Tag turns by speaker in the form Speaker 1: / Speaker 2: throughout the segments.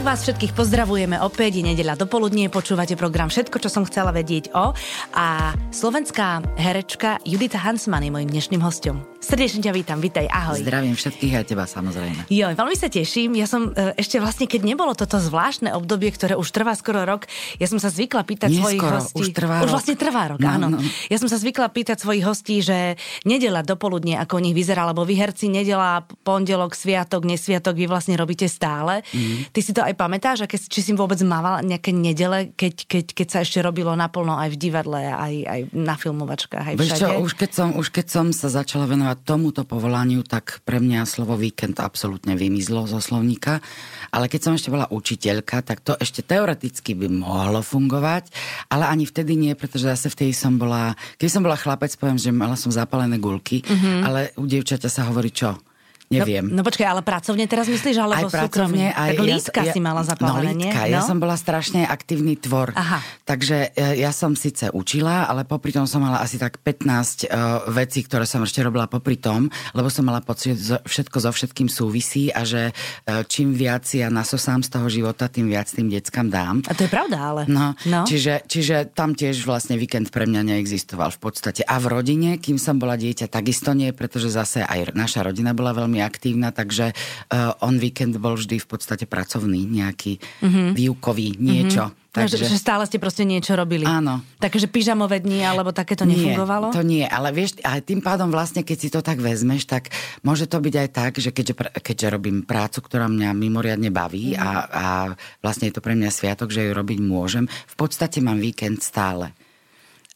Speaker 1: Tak vás všetkých pozdravujeme opäť, je nedeľa dopoludnie, počúvate program Všetko, čo som chcela vedieť o a slovenská herečka Judita Hansman je mojim dnešným hostom. Srdečne ťa vítam, vítaj, ahoj.
Speaker 2: Zdravím všetkých aj teba samozrejme.
Speaker 1: Jo, veľmi sa teším. Ja som e, ešte vlastne, keď nebolo toto zvláštne obdobie, ktoré už trvá skoro rok, ja som sa zvykla pýtať
Speaker 2: Nie
Speaker 1: svojich hostí.
Speaker 2: už trvá
Speaker 1: už vlastne trvá rok,
Speaker 2: No,
Speaker 1: áno.
Speaker 2: no.
Speaker 1: Ja som sa zvykla pýtať svojich hostí, že nedela dopoludne, ako u nich vyzerá, lebo vy herci nedela, pondelok, sviatok, nesviatok, vy vlastne robíte stále.
Speaker 2: Mhm.
Speaker 1: Ty si to aj pamätáš, aké, či si vôbec mával nejaké nedele, keď, keď, keď sa ešte robilo naplno aj v divadle, aj, aj na filmovačkách, aj
Speaker 2: Vieš čo,
Speaker 1: všade?
Speaker 2: už keď, som, už keď som sa začala venovať tomuto povolaniu, tak pre mňa slovo víkend absolútne vymizlo zo slovníka. Ale keď som ešte bola učiteľka, tak to ešte teoreticky by mohlo fungovať, ale ani vtedy nie, pretože zase vtedy som bola, keď som bola chlapec, poviem, že mala som zapálené gulky, ale u dievčaťa sa hovorí čo? Neviem.
Speaker 1: No, no počkaj, ale pracovne teraz myslíš, alebo
Speaker 2: aj pracovne, aj...
Speaker 1: tak lítka si mala zapálené,
Speaker 2: no, lítka. Ja som bola strašne aktívny tvor.
Speaker 1: Aha.
Speaker 2: Takže e, ja som síce učila, ale popri tom som mala asi tak 15 uh, vecí, ktoré som ešte robila popri tom, lebo som mala pocit, že všetko so všetkým súvisí a že uh, čím viac ja nasosám z toho života, tým viac tým deckám dám.
Speaker 1: A to je pravda, ale.
Speaker 2: No,
Speaker 1: no.
Speaker 2: Čiže, čiže tam tiež vlastne víkend pre mňa neexistoval v podstate. A v rodine, kým som bola dieťa, takisto nie, pretože zase aj naša rodina bola veľmi aktívna, takže uh, on víkend bol vždy v podstate pracovný, nejaký mm-hmm. výukový, niečo.
Speaker 1: Mhm. Takže... Že stále ste proste niečo robili.
Speaker 2: Áno.
Speaker 1: Takže pyžamové dni, alebo takéto nefungovalo?
Speaker 2: Nie, to nie, ale vieš, aj tým pádom vlastne, keď si to tak vezmeš, tak môže to byť aj tak, že keďže, keďže robím prácu, ktorá mňa mimoriadne baví
Speaker 1: Mhm.
Speaker 2: a, a vlastne je to pre mňa sviatok, že ju robiť môžem, v podstate mám víkend stále.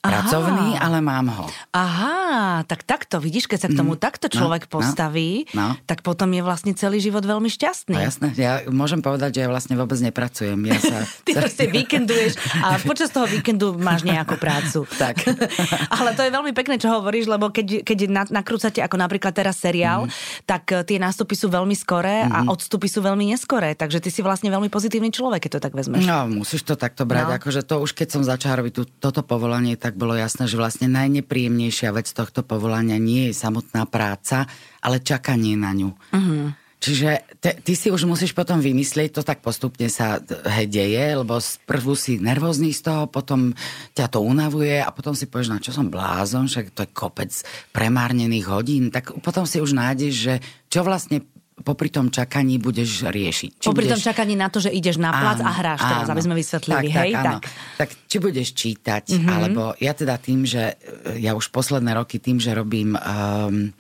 Speaker 1: Aha.
Speaker 2: Pracovný, ale mám ho.
Speaker 1: Aha, tak takto, vidíš, keď sa k tomu takto človek
Speaker 2: no,
Speaker 1: postaví,
Speaker 2: no.
Speaker 1: tak potom je vlastne celý život veľmi šťastný.
Speaker 2: No jasné, ja môžem povedať, že ja vlastne vôbec nepracujem. Ja sa...
Speaker 1: Ty proste víkenduješ a počas toho víkendu máš nejakú prácu.
Speaker 2: Tak.
Speaker 1: Ale to je veľmi pekné, čo hovoríš, lebo keď, keď na- nakrúcate ako napríklad teraz seriál,
Speaker 2: Mhm.
Speaker 1: tak eh, tie nástupy sú veľmi skoré a odstupy sú veľmi neskoré. Takže ty si vlastne veľmi pozitívny človek, keď to tak vezmeš.
Speaker 2: No, musíš to takto brať.
Speaker 1: No.
Speaker 2: No. Akože to už keď som začala robiť tú, toto povolanie, tak bolo jasné, že vlastne najnepríjemnejšia vec tohto povolania nie je samotná práca, ale čakanie na ňu. Uh-huh. Čiže te, ty si už musíš potom vymyslieť, to tak postupne sa hej, deje, lebo sprvu si nervózny z toho, potom ťa to unavuje a potom si povieš, na čo som blázon, však to je kopec premárnených hodín, tak potom si už nájdeš, že čo vlastne popri tom čakaní budeš riešiť. Či
Speaker 1: Popri tom
Speaker 2: budeš...
Speaker 1: čakaní na to, že ideš na plac a hráš teraz, aby sme vysvetlili,
Speaker 2: tak,
Speaker 1: hej?
Speaker 2: Tak, áno. tak či budeš čítať, mm-hmm. alebo ja teda tým, že e, ja už posledné roky tým, že robím um,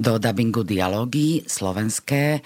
Speaker 2: do dubbingu dialógy slovenské,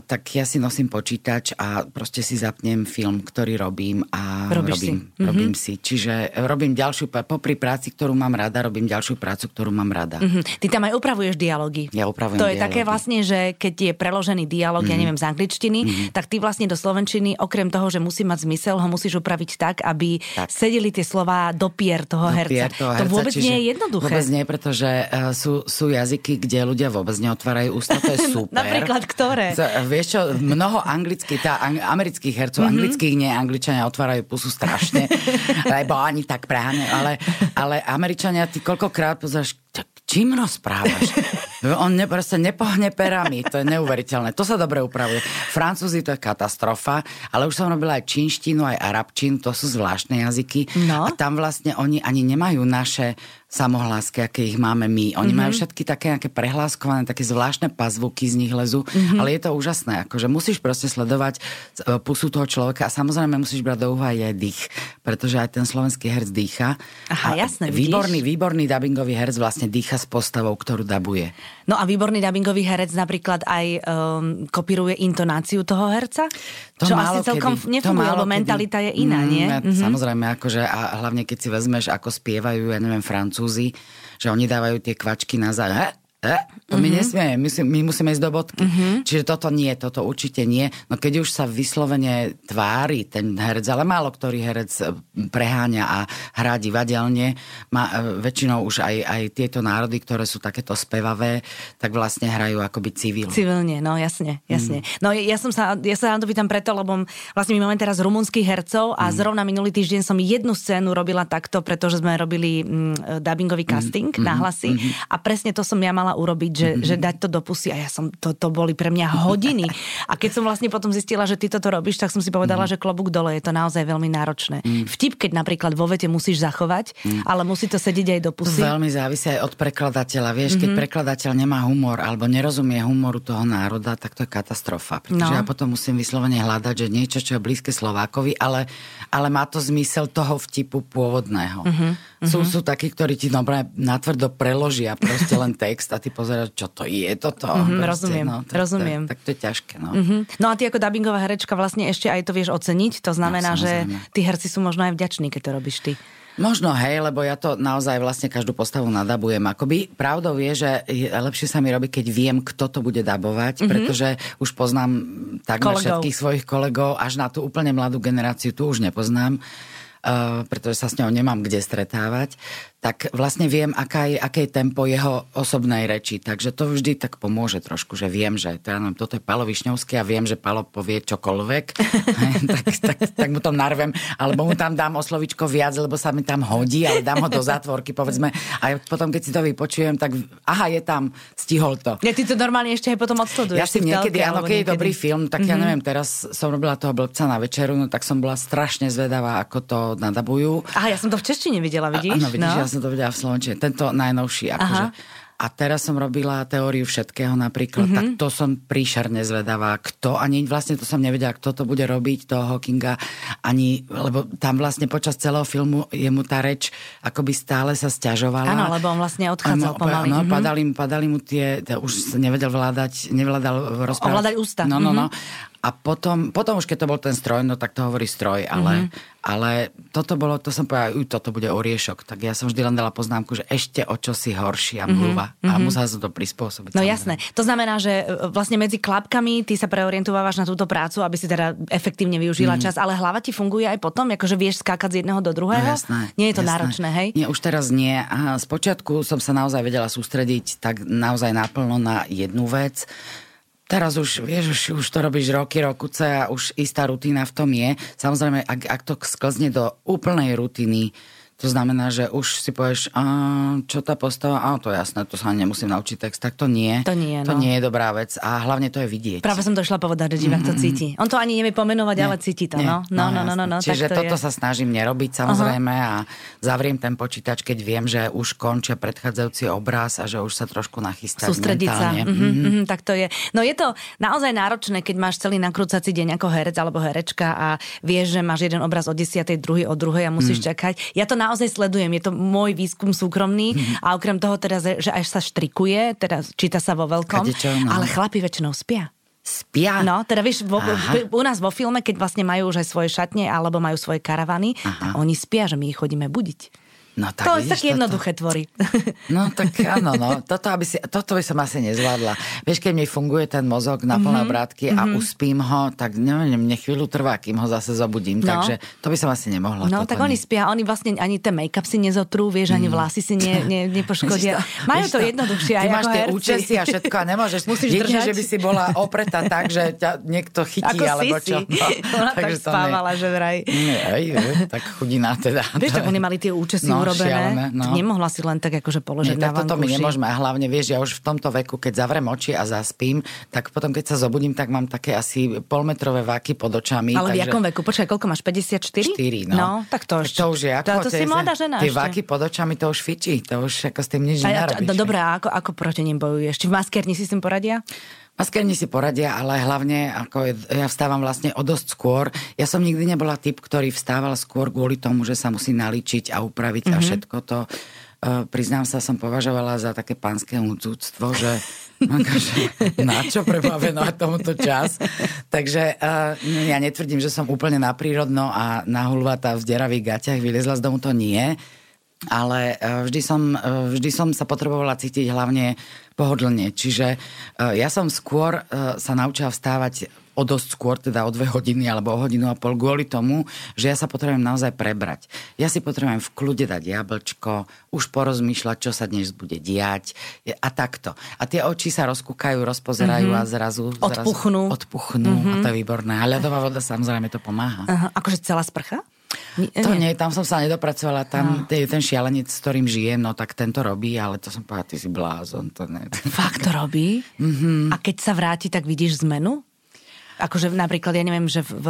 Speaker 2: tak ja si nosím počítač a proste si zapnem film, ktorý robím a
Speaker 1: Robíš
Speaker 2: robím,
Speaker 1: si. Mhm.
Speaker 2: robím si. Čiže robím ďalšiu, popri práci, ktorú mám rada, robím ďalšiu prácu, ktorú mám rada.
Speaker 1: Mhm. Ty tam aj upravuješ dialógy.
Speaker 2: Ja upravujem
Speaker 1: To je
Speaker 2: dialógy.
Speaker 1: také vlastne, že keď je preložený dialog,
Speaker 2: Mhm.
Speaker 1: ja neviem, z angličtiny, tak ty vlastne do slovenčiny, okrem toho, že musí mať zmysel, ho musíš upraviť tak, aby
Speaker 2: Tak.
Speaker 1: sedeli tie slova do pier toho herca.
Speaker 2: Pier toho
Speaker 1: to
Speaker 2: herca,
Speaker 1: vôbec
Speaker 2: čiže
Speaker 1: nie je jednoduché.
Speaker 2: Vôbec nie, pretože uh, sú, sú jazyky, kde ľudia vôbec neotvárajú ústa, to je super.
Speaker 1: Napríklad ktoré?
Speaker 2: Vieš čo, mnoho anglických, tá, ang, amerických hercov,
Speaker 1: Mhm.
Speaker 2: mm-hmm. anglických nie, angličania otvárajú pusu strašne, lebo ani tak práne, ale, ale američania, ty koľkokrát pozeráš, "Tak čím rozprávaš? On ne, proste nepohne perami, to je neuveriteľné. To sa dobre upravuje. Francúzi to je katastrofa, ale už som robila aj čínštinu, aj arabčinu, to sú zvláštne jazyky.
Speaker 1: No.
Speaker 2: A tam vlastne oni ani nemajú naše samohlásky, aké ich máme my. Oni mm-hmm. majú všetky také nejaké prehláskované, také zvláštne pazvuky z nich lezú, mm-hmm. ale je to úžasné. Akože musíš proste sledovať e, pusu toho človeka a samozrejme musíš brať do úvahy aj dých, pretože aj ten slovenský herc dýcha.
Speaker 1: Aha,
Speaker 2: A
Speaker 1: jasné, vidíš.
Speaker 2: Výborný, výborný dubbingový herc vlastne dýcha s postavou, ktorú dabuje.
Speaker 1: No a výborný dubbingový herec napríklad aj um, kopíruje intonáciu toho herca?
Speaker 2: To
Speaker 1: čo
Speaker 2: málo
Speaker 1: asi celkom
Speaker 2: kedy,
Speaker 1: nefunguje,
Speaker 2: to málo
Speaker 1: lebo mentalita je iná,
Speaker 2: Mm,
Speaker 1: nie? Mhm.
Speaker 2: Samozrejme, akože a hlavne keď si vezmeš, ako spievajú, ja neviem, Francúzi, že oni dávajú tie kvačky na zá... He? To my
Speaker 1: Mhm.
Speaker 2: nesmieme, my, si, my musíme ísť do bodky. Čiže toto nie, toto určite nie. No keď už sa vyslovene tvári ten herec, ale málo ktorý herec e, preháňa a hrá divadelne, má e, väčšinou už aj, aj tieto národy, ktoré sú takéto spevavé, tak vlastne hrajú akoby civil.
Speaker 1: Civilne, no jasne, jasne. Mm. No ja som sa, ja sa na to pýtam preto, lebo vlastne my máme teraz rumunských hercov a mm. zrovna minulý týždeň som jednu scénu robila takto, pretože sme robili mm, dubbingový casting mm. na hlasy mm. a presne to som ja mala urobiť, že, mm-hmm. že dať to do pusy a ja som, to, to boli pre mňa hodiny. A keď som vlastne potom zistila, že ty toto robíš, tak som si povedala, mm-hmm. že klobúk dole je to naozaj veľmi náročné. Mm. Vtip, keď napríklad vo vete musíš zachovať, mm. ale musí to sedieť aj do pusy.
Speaker 2: Veľmi závisí aj od prekladateľa. Vieš, mm-hmm. keď mhm. prekladateľ nemá humor alebo nerozumie humoru toho národa, tak to je katastrofa. Pretože no. ja potom musím vyslovene hľadať, že niečo, čo je blízke Slovákovi, ale, ale má to zmysel toho vtipu pôvodného. Mm-hmm. Sú, sú takí, ktorí ti dobre natvrdo preložia proste len text a ty pozeráš, čo to je toto.
Speaker 1: Mm-hmm, proste, rozumiem, no, tak,
Speaker 2: rozumiem. Tak, tak to je ťažké. No.
Speaker 1: Mm-hmm. no a ty ako dubbingová herečka vlastne ešte aj to vieš oceniť, to znamená, no, že tí herci sú možno aj vďační, keď to robíš ty.
Speaker 2: Možno hej, lebo ja to naozaj vlastne každú postavu nadabujem. Akoby pravdou je, že lepšie sa mi robí, keď viem, kto to bude dabovať, mm-hmm. pretože už poznám takmer všetkých svojich kolegov, až na tú úplne mladú generáciu tu už nepoznám. Uh, pretože sa s ňou nemám kde stretávať tak vlastne viem, aká je, aké je tempo jeho osobnej reči. Takže to vždy tak pomôže trošku, že viem, že teda, toto je Palo Višňovský a viem, že Palo povie čokoľvek, tak, tak, tak mu to narvem, alebo mu tam dám o slovičko viac, lebo sa mi tam hodí, ale dám ho do zátvorky, povedzme. A potom, keď si to vypočujem, tak aha, je tam, stihol to.
Speaker 1: Ja ty to normálne ešte aj potom odsleduješ.
Speaker 2: Ja si niekedy, áno, keď je dobrý film, tak mm-hmm. ja mhm. neviem, teraz som robila toho blbca na večeru, no tak som bola strašne zvedavá, ako to nadabujú.
Speaker 1: Aha, ja som to v češtine videla, vidíš?
Speaker 2: Áno, vidíš, no. ja som to videla v Slovenčine. Tento najnovší, akože. A teraz som robila teóriu všetkého napríklad, mm-hmm. tak to som príšerne zvedavá, kto, ani vlastne to som nevedela, kto to bude robiť, toho Hawkinga, ani, lebo tam vlastne počas celého filmu jemu tá reč akoby stále sa stiažovala.
Speaker 1: Áno, lebo on vlastne odchádzal on, pomaly.
Speaker 2: No, mm-hmm. padali, padali mu tie, už sa nevedel vládať, nevládal rozprávať.
Speaker 1: Ovládať ústa.
Speaker 2: No, no, no. Mm-hmm. A potom, potom už keď to bol ten stroj, no tak to hovorí stroj, ale, mm-hmm. ale toto bolo, to som povedala, uj, toto bude oriešok. Tak ja som vždy len dala poznámku, že ešte o čo si horšia mluva mm-hmm. a mhm. musela som to prispôsobiť.
Speaker 1: No jasné. To znamená, že e, vlastne medzi klapkami ty sa preorientovávaš na túto prácu, aby si teda efektívne využila mm. čas, ale hlava ti funguje aj potom, akože vieš skákať z jedného do druhého? No, jasné, nie je to jasné. náročné, hej?
Speaker 2: Nie, už teraz nie. A spočiatku som sa naozaj vedela sústrediť tak naozaj naplno na jednu vec Teraz už, vieš, už, už to robíš roky, rokuce a už istá rutina v tom je. Samozrejme, ak, ak to sklzne do úplnej rutiny, to znamená, že už si povieš, a, čo tá postava, a to jasné, to sa nemusím naučiť text, tak to nie.
Speaker 1: To nie,
Speaker 2: no. To nie je dobrá vec a hlavne to je vidieť.
Speaker 1: Práve som došla povedať, že divák to cíti. On to ani nevie pomenovať, nie, ale cíti to. Nie, no, no, no, no, no, no,
Speaker 2: Čiže
Speaker 1: to
Speaker 2: toto
Speaker 1: je.
Speaker 2: sa snažím nerobiť samozrejme uh-huh. a zavriem ten počítač, keď viem, že už končia predchádzajúci obraz a že už sa trošku nachystať
Speaker 1: Sústrediť
Speaker 2: mentálne.
Speaker 1: sa. Mm-hmm, mm-hmm, tak to je. No je to naozaj náročné, keď máš celý nakrúcací deň ako herec alebo herečka a vieš, že máš jeden obraz o 10. druhý o druhej a musíš mm. čakať. Ja to naozaj sledujem. Je to môj výskum súkromný mm-hmm. a okrem toho teda, že až sa štrikuje, teda číta sa vo veľkom, Kadečo, no. ale chlapi väčšinou spia.
Speaker 2: Spia?
Speaker 1: No, teda vieš, vo, u nás vo filme, keď vlastne majú už aj svoje šatne alebo majú svoje karavany, oni spia, že my ich chodíme budiť.
Speaker 2: No, tak
Speaker 1: to je také jednoduché tvory.
Speaker 2: No tak áno, no. Toto, aby si, toto by som asi nezvládla. Vieš, keď mi funguje ten mozog na plné mm-hmm. obrátky a mm-hmm. uspím ho, tak neviem, mne chvíľu trvá, kým ho zase zobudím. No. Takže to by som asi nemohla.
Speaker 1: No tak oni spia, oni vlastne ani ten make-up si nezotrú, vieš, ani mm. vlasy si ne, ne, nepoškodia. Majú to jednoduchšie
Speaker 2: Ty máš tie účesy a všetko a nemôžeš. Musíš jedine, držať. že by si bola opretá tak, že ťa niekto chytí,
Speaker 1: Ako
Speaker 2: alebo
Speaker 1: čo. No, Ona tak spávala, že vraj.
Speaker 2: Nie, tak chudina teda.
Speaker 1: Vieš, tak oni mali tie účesy no, urobené. No. Nemohla si len tak akože položiť Nie, na
Speaker 2: toto my nemôžeme. A hlavne, vieš, ja už v tomto veku, keď zavrem oči a zaspím, tak potom, keď sa zobudím, tak mám také asi polmetrové váky pod očami.
Speaker 1: Ale
Speaker 2: takže...
Speaker 1: v jakom veku? Počkaj, koľko máš? 54?
Speaker 2: 4, no.
Speaker 1: no tak to už.
Speaker 2: To už je ako...
Speaker 1: To, to si mladá žena
Speaker 2: Tie váky pod očami, to už fičí. To už ako s tým nič nenarobíš.
Speaker 1: Dobre, a ako, ako proti nim bojuješ? Či v maskerni si s tým poradia?
Speaker 2: Maskerni si poradia, ale hlavne ako ja vstávam vlastne o dosť skôr. Ja som nikdy nebola typ, ktorý vstával skôr kvôli tomu, že sa musí naličiť a upraviť mm-hmm. a mhm. všetko to Uh, priznám sa, som považovala za také pánske úctvo, že na čo preboha venovať tomuto čas. Takže uh, ja netvrdím, že som úplne naprírodno a nahulvatá v deravých gaťach vylezla z domu, to nie. Ale uh, vždy som, uh, vždy som sa potrebovala cítiť hlavne pohodlne. Čiže ja som skôr sa naučila vstávať o dosť skôr, teda o dve hodiny alebo o hodinu a pol, kvôli tomu, že ja sa potrebujem naozaj prebrať. Ja si potrebujem v kľude dať jablčko, už porozmýšľať, čo sa dnes bude diať a takto. A tie oči sa rozkúkajú, rozpozerajú mm-hmm. a zrazu...
Speaker 1: Odpuchnú.
Speaker 2: Zrazu odpuchnú mm-hmm. a to je výborné. A ľadová voda samozrejme to pomáha.
Speaker 1: Aha, akože celá sprcha?
Speaker 2: To nie, tam som sa nedopracovala. Tam no. ten šialenec, s ktorým žijem, no tak tento robí, ale to som povedala, ty si blázon. To ne.
Speaker 1: Fakt to robí? Mm-hmm. A keď sa vráti, tak vidíš zmenu? Akože napríklad, ja neviem, že v, v,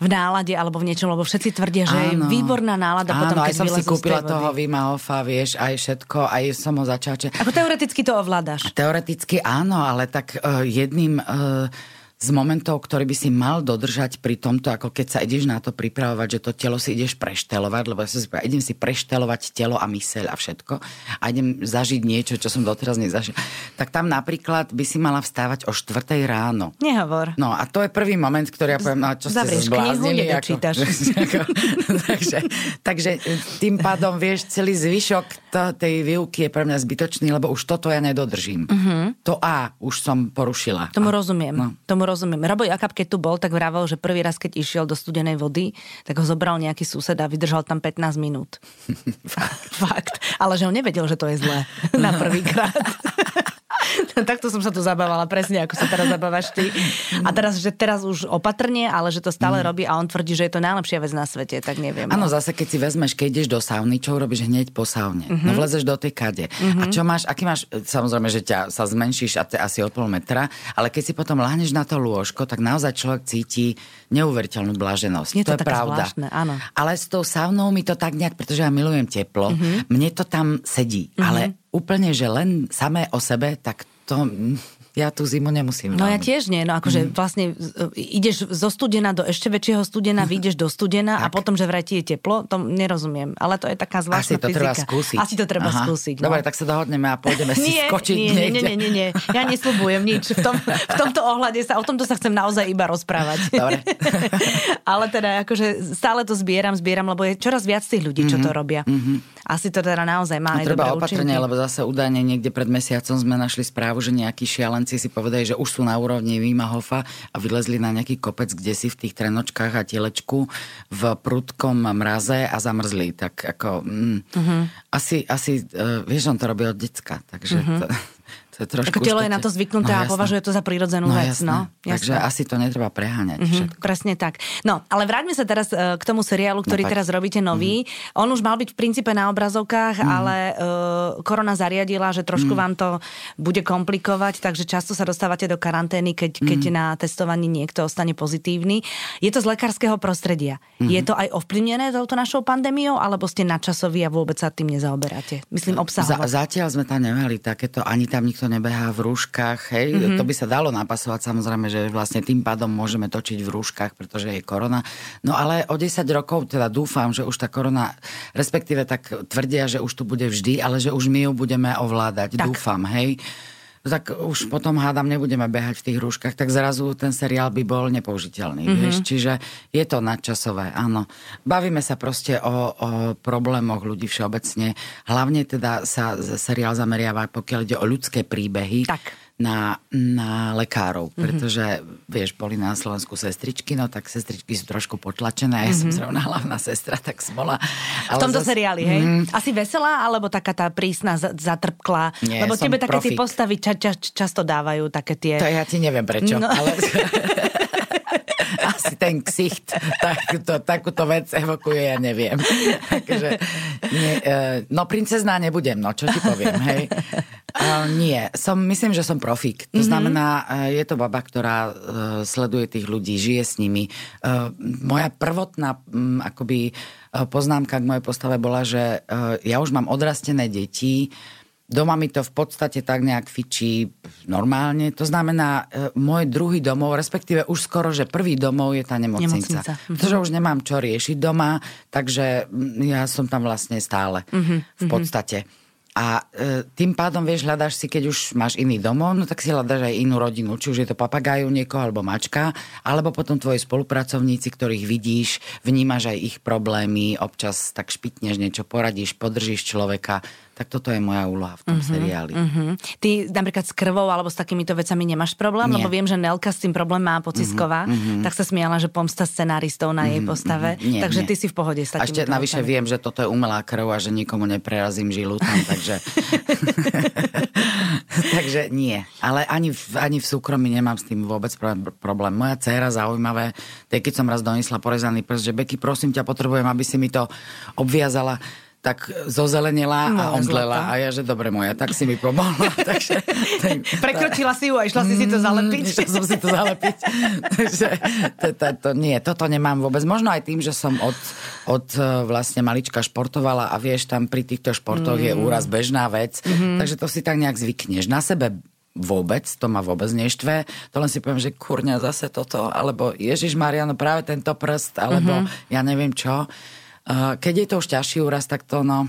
Speaker 1: v nálade alebo v niečom, lebo všetci tvrdia, že áno. je výborná nálada
Speaker 2: áno,
Speaker 1: potom, keď
Speaker 2: aj som si kúpila toho Vima Hofa, vieš, aj všetko, aj som ho začala...
Speaker 1: Ako teoreticky to ovládaš?
Speaker 2: Teoreticky áno, ale tak uh, jedným... Uh, z momentov, ktorý by si mal dodržať pri tomto, ako keď sa ideš na to pripravovať, že to telo si ideš preštelovať, lebo ja si idem si preštelovať telo a myseľ a všetko a idem zažiť niečo, čo som doteraz nezažil. Tak tam napríklad by si mala vstávať o 4 ráno.
Speaker 1: Nehovor.
Speaker 2: No a to je prvý moment, ktorý ja poviem, no, čo ste
Speaker 1: Zavrieš zbláznili. Ako, ako,
Speaker 2: takže, takže tým pádom, vieš, celý zvyšok to, tej výuky je pre mňa zbytočný, lebo už toto ja nedodržím. Uh-huh. To A už som porušila.
Speaker 1: Tomu a, rozumiem. No. Tomu rozumiem. Rabo Jakab, keď tu bol, tak vravel, že prvý raz, keď išiel do studenej vody, tak ho zobral nejaký sused a vydržal tam 15 minút. Fakt. Ale že on nevedel, že to je zlé na prvýkrát. Takto som sa tu zabávala, presne ako sa teraz zabávaš ty. A teraz, že teraz už opatrne, ale že to stále mm. robí a on tvrdí, že je to najlepšia vec na svete, tak neviem.
Speaker 2: Áno, no. zase keď si vezmeš, keď ideš do sauny, čo urobíš hneď po saune? Mm-hmm. No vlezeš do tej kade. Mm-hmm. A čo máš, aký máš, samozrejme, že ťa sa zmenšíš a asi o pol metra, ale keď si potom láhneš na to lôžko, tak naozaj človek cíti neuveriteľnú blaženosť.
Speaker 1: Je to,
Speaker 2: to je pravda.
Speaker 1: Zvláštne, áno.
Speaker 2: Ale s tou saunou mi to tak nejak, pretože ja milujem teplo, mm-hmm. mne to tam sedí. Mm-hmm. Ale úplne, že len samé o sebe, tak to ja tú zimu nemusím.
Speaker 1: No ja tiež nie, no akože mm. vlastne e, ideš zo studena do ešte väčšieho studena, vyjdeš do studena tak. a potom, že vraj ti je teplo, to nerozumiem. Ale to je taká zvláštna
Speaker 2: Asi to
Speaker 1: fyzika.
Speaker 2: treba skúsiť.
Speaker 1: Asi to treba Aha. skúsiť. No.
Speaker 2: Dobre, tak sa dohodneme a pôjdeme si
Speaker 1: nie,
Speaker 2: skočiť
Speaker 1: nie,
Speaker 2: niekde.
Speaker 1: Nie, nie, nie, nie, ja nesľubujem nič. V, tom, v tomto ohľade sa, o tomto sa chcem naozaj iba rozprávať.
Speaker 2: Dobre.
Speaker 1: Ale teda akože stále to zbieram, zbieram, lebo je čoraz viac tých ľudí, čo to mhm. robia. Mm-hmm. Asi to teda naozaj má no, aj
Speaker 2: treba opatrne, lebo zase údajne niekde pred mesiacom sme našli správu, že nejakí šialenci si povedali, že už sú na úrovni Vima Hofa a vylezli na nejaký kopec, kde si v tých trenočkách a telečku v prudkom mraze a zamrzli. Tak ako... Mm, uh-huh. Asi, asi uh, vieš, on to robí od decka, takže... Uh-huh. To, to je trošku...
Speaker 1: Ako telo je na to zvyknuté no, a považuje to za prírodzenú
Speaker 2: no,
Speaker 1: vec.
Speaker 2: Jasné.
Speaker 1: No,
Speaker 2: jasné. Takže asi to netreba preháňať. Mm-hmm,
Speaker 1: presne tak. No, ale vráťme sa teraz uh, k tomu seriálu, ktorý no, teraz robíte nový. Mm-hmm. On už mal byť v princípe na obrazovkách, mm-hmm. ale uh, korona zariadila, že trošku mm-hmm. vám to bude komplikovať, takže často sa dostávate do karantény, keď, keď mm-hmm. na testovaní niekto ostane pozitívny. Je to z lekárskeho prostredia. Mm-hmm. Je to aj ovplyvnené touto našou pandémiou, alebo ste nadčasoví a vôbec sa tým nezaoberáte? Myslím obsahovo.
Speaker 2: Z- zatiaľ sme tam nemali takéto, ani tam nikto nebehá v rúškach, hej, mm-hmm. to by sa dalo napasovať samozrejme, že vlastne tým pádom môžeme točiť v rúškach, pretože je korona. No ale o 10 rokov teda dúfam, že už tá korona, respektíve tak tvrdia, že už tu bude vždy, ale že už my ju budeme ovládať. Tak. Dúfam, hej tak už potom hádam, nebudeme behať v tých rúškach, tak zrazu ten seriál by bol nepoužiteľný. Mm-hmm. Vieš? Čiže je to nadčasové, áno. Bavíme sa proste o, o problémoch ľudí všeobecne. Hlavne teda sa seriál zameriava, pokiaľ ide o ľudské príbehy.
Speaker 1: Tak
Speaker 2: na, na lekárov, mm-hmm. pretože, vieš, boli na Slovensku sestričky, no tak sestričky sú trošku potlačené, ja mm-hmm. som mhm. zrovna hlavná sestra, tak smola.
Speaker 1: Ale v tomto zas... seriáli, hej? Mm, Asi veselá, alebo taká tá prísna, zatrpklá?
Speaker 2: Nie,
Speaker 1: Lebo tebe také
Speaker 2: profik.
Speaker 1: tie postavy ča, ča, často dávajú také tie...
Speaker 2: To ja ti neviem prečo, no. ale... asi ten ksicht takúto, takúto vec evokuje, ja neviem. Takže, nie, e, no princezná nebudem, no čo ti poviem, hej. Uh, nie, som, myslím, že som profík. To mm-hmm. znamená, uh, je to baba, ktorá uh, sleduje tých ľudí, žije s nimi. Uh, moja prvotná um, akoby poznámka k mojej postave bola, že ja už mám odrastené deti, Doma mi to v podstate tak nejak fičí normálne. To znamená, e, môj druhý domov, respektíve už skoro, že prvý domov je tá nemocnica. nemocnica. Mhm. Pretože už nemám čo riešiť doma, takže ja som tam vlastne stále mm-hmm. v podstate. A e, tým pádom, vieš, hľadáš si, keď už máš iný domov, no tak si hľadáš aj inú rodinu. Či už je to papagajú niekoho, alebo mačka, alebo potom tvoji spolupracovníci, ktorých vidíš, vnímaš aj ich problémy, občas tak špitneš niečo, poradíš, podržíš človeka. Tak toto je moja úloha v tom uh-huh, seriáli.
Speaker 1: Uh-huh. Ty napríklad s krvou alebo s takýmito vecami nemáš problém? Nie. Lebo viem, že Nelka s tým problém má Pocisková, uh-huh, uh-huh. tak sa smiala, že pomsta scenáristov na uh-huh, jej postave. Uh-huh. Nie, Takže nie. ty si v pohode s takými A
Speaker 2: ešte navyše viem, že toto je umelá krv a že nikomu neprerazím žilu tam, takže... takže nie. Ale ani v, ani v súkromí nemám s tým vôbec problém. Moja dcéra zaujímavé, tej keď som raz donesla porezaný prst, že Beky, prosím ťa, potrebujem, aby si mi to obviazala tak zozelenila no, a omdlela. A ja, že dobre moja, tak si mi pomohla. takže,
Speaker 1: tak, Prekročila si ju a išla si si to mm, zalepiť.
Speaker 2: Išla som si to zalepiť. takže to, to, to, nie, toto nemám vôbec. Možno aj tým, že som od, od e, vlastne malička športovala a vieš, tam pri týchto športoch mm. je úraz bežná vec. Mm-hmm. Takže to si tak nejak zvykneš. Na sebe vôbec, to ma vôbec neštve. To len si poviem, že kurňa zase toto, alebo Ježiš Mariano, práve tento prst, alebo mm-hmm. ja neviem čo. Keď je to už ťažší úraz, tak to no,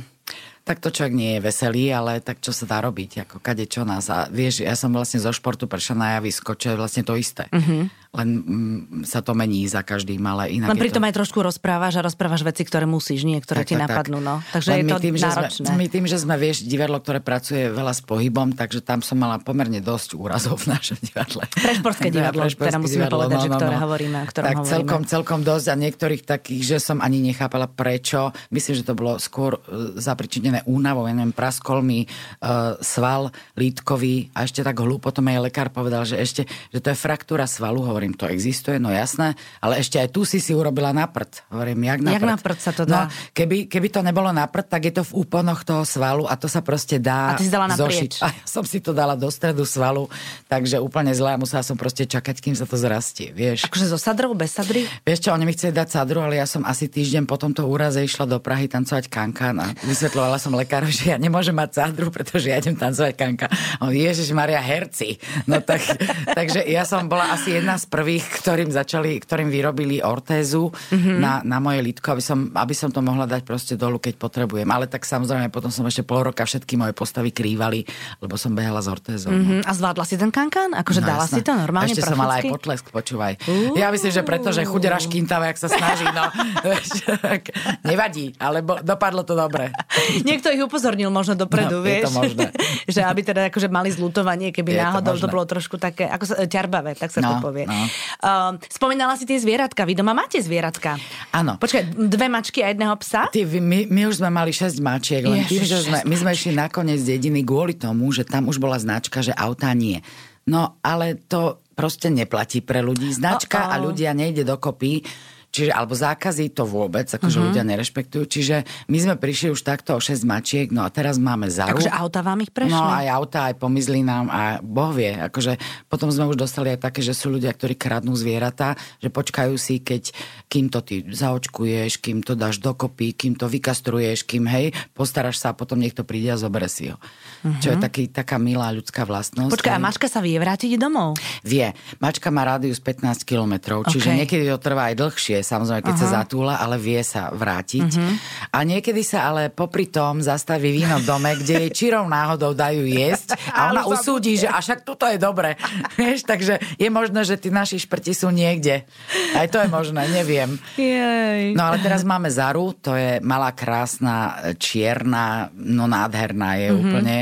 Speaker 2: tak to človek nie je veselý, ale tak čo sa dá robiť, ako kade čo nás. A vieš, ja som vlastne zo športu prešiel na javisko, čo je vlastne to isté. Mm-hmm len mm, sa to mení za každým, ale inak
Speaker 1: Len pritom to... aj trošku rozprávaš a rozprávaš veci, ktoré musíš, nie ktoré tak, ti tak, napadnú. Tak. No. Takže len je to tým, náročné.
Speaker 2: Že sme, my tým, že sme, vieš, divadlo, ktoré pracuje veľa s pohybom, takže tam som mala pomerne dosť úrazov v našom divadle.
Speaker 1: Prešportské divadlo, pre teda musíme divadlo, povedať, no, no, že ktoré no. hovoríme, o ktorom
Speaker 2: tak
Speaker 1: hovoríme.
Speaker 2: celkom, celkom dosť a niektorých takých, že som ani nechápala prečo. Myslím, že to bolo skôr uh, zapričinené únavou, ja neviem, praskol mi uh, sval lítkový a ešte tak hlúpo to mi aj lekár povedal, že ešte, že to je fraktúra svalu, hovorím, to existuje, no jasné, ale ešte aj tu si si urobila na prd. Hovorím, jak na
Speaker 1: jak prd? na prd sa to dá?
Speaker 2: No, keby, keby to nebolo na prd, tak je to v úponoch toho svalu a to sa proste dá
Speaker 1: A ty si dala
Speaker 2: zošiť. A ja som si to dala do stredu svalu, takže úplne zle a musela som proste čakať, kým sa to zrastie, vieš.
Speaker 1: Akože so sadrou, bez sadry?
Speaker 2: Vieš čo, oni mi chceli dať sadru, ale ja som asi týždeň po tomto úraze išla do Prahy tancovať kankan a vysvetlovala som lekáru, že ja nemôžem mať sadru, pretože ja idem tancovať kanka. On, Ježiš Maria, herci. No tak, takže ja som bola asi jedna z prvých, ktorým začali, ktorým vyrobili ortézu mm-hmm. na, na moje lítko, aby som, aby som to mohla dať proste dolu, keď potrebujem. Ale tak samozrejme, potom som ešte pol roka všetky moje postavy krývali, lebo som behala s ortézou.
Speaker 1: Mm-hmm. A zvládla si ten kankan? Akože no, dala jasné. si to normálne?
Speaker 2: Ešte som mala aj potlesk, počúvaj. Uh. Ja myslím, že preto, že chudera škintava, jak sa snaží, no, nevadí, ale bo, dopadlo to dobre.
Speaker 1: Niekto ich upozornil možno dopredu, no, vieš?
Speaker 2: To možné.
Speaker 1: že aby teda akože mali zlutovanie, keby je náhodou to, to bolo trošku také, ako sa, ťarbavé, tak sa no, to povie. No. Um, spomínala si tie zvieratka. Vy doma máte zvieratka?
Speaker 2: Áno.
Speaker 1: Počkaj, dve mačky a jedného psa?
Speaker 2: Ty, my, my už sme mali šesť mačiek, len tým, že sme, my sme išli nakoniec dediny kvôli tomu, že tam už bola značka, že autá nie. No, ale to proste neplatí pre ľudí. Značka oh, oh. a ľudia nejde dokopy. Čiže, alebo zákazy to vôbec, akože uh-huh. ľudia nerešpektujú. Čiže my sme prišli už takto o 6 mačiek, no a teraz máme zaru.
Speaker 1: Takže auta vám ich prešli?
Speaker 2: No aj auta, aj pomizli nám a Boh vie. Akože potom sme už dostali aj také, že sú ľudia, ktorí kradnú zvieratá, že počkajú si, keď kým to ty zaočkuješ, kým to dáš dokopy, kým to vykastruješ, kým hej, postaráš sa a potom niekto príde a zoberie si ho. Uh-huh. Čo je mhm. taký, taká milá ľudská vlastnosť.
Speaker 1: Počkaj, a mačka sa vie vrátiť domov?
Speaker 2: Vie. Mačka má rádius 15 kilometrov, čiže okay. niekedy to trvá aj dlhšie samozrejme, keď uh-huh. sa zatúla, ale vie sa vrátiť. Uh-huh. A niekedy sa ale popri tom zastaví víno v dome, kde jej čirou náhodou dajú jesť a ona usúdi, že a však tuto je dobre. Vieš, takže je možné, že tí naši šprti sú niekde. Aj to je možné, neviem.
Speaker 1: Jej.
Speaker 2: No ale teraz máme Zaru, to je malá, krásna, čierna, no nádherná je uh-huh. úplne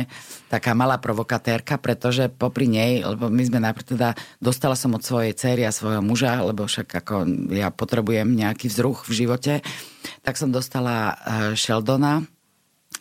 Speaker 2: taká malá provokatérka, pretože popri nej, lebo my sme najprv teda, dostala som od svojej cery a svojho muža, lebo však ako ja potrebujem nejaký vzruch v živote, tak som dostala eh, Sheldona,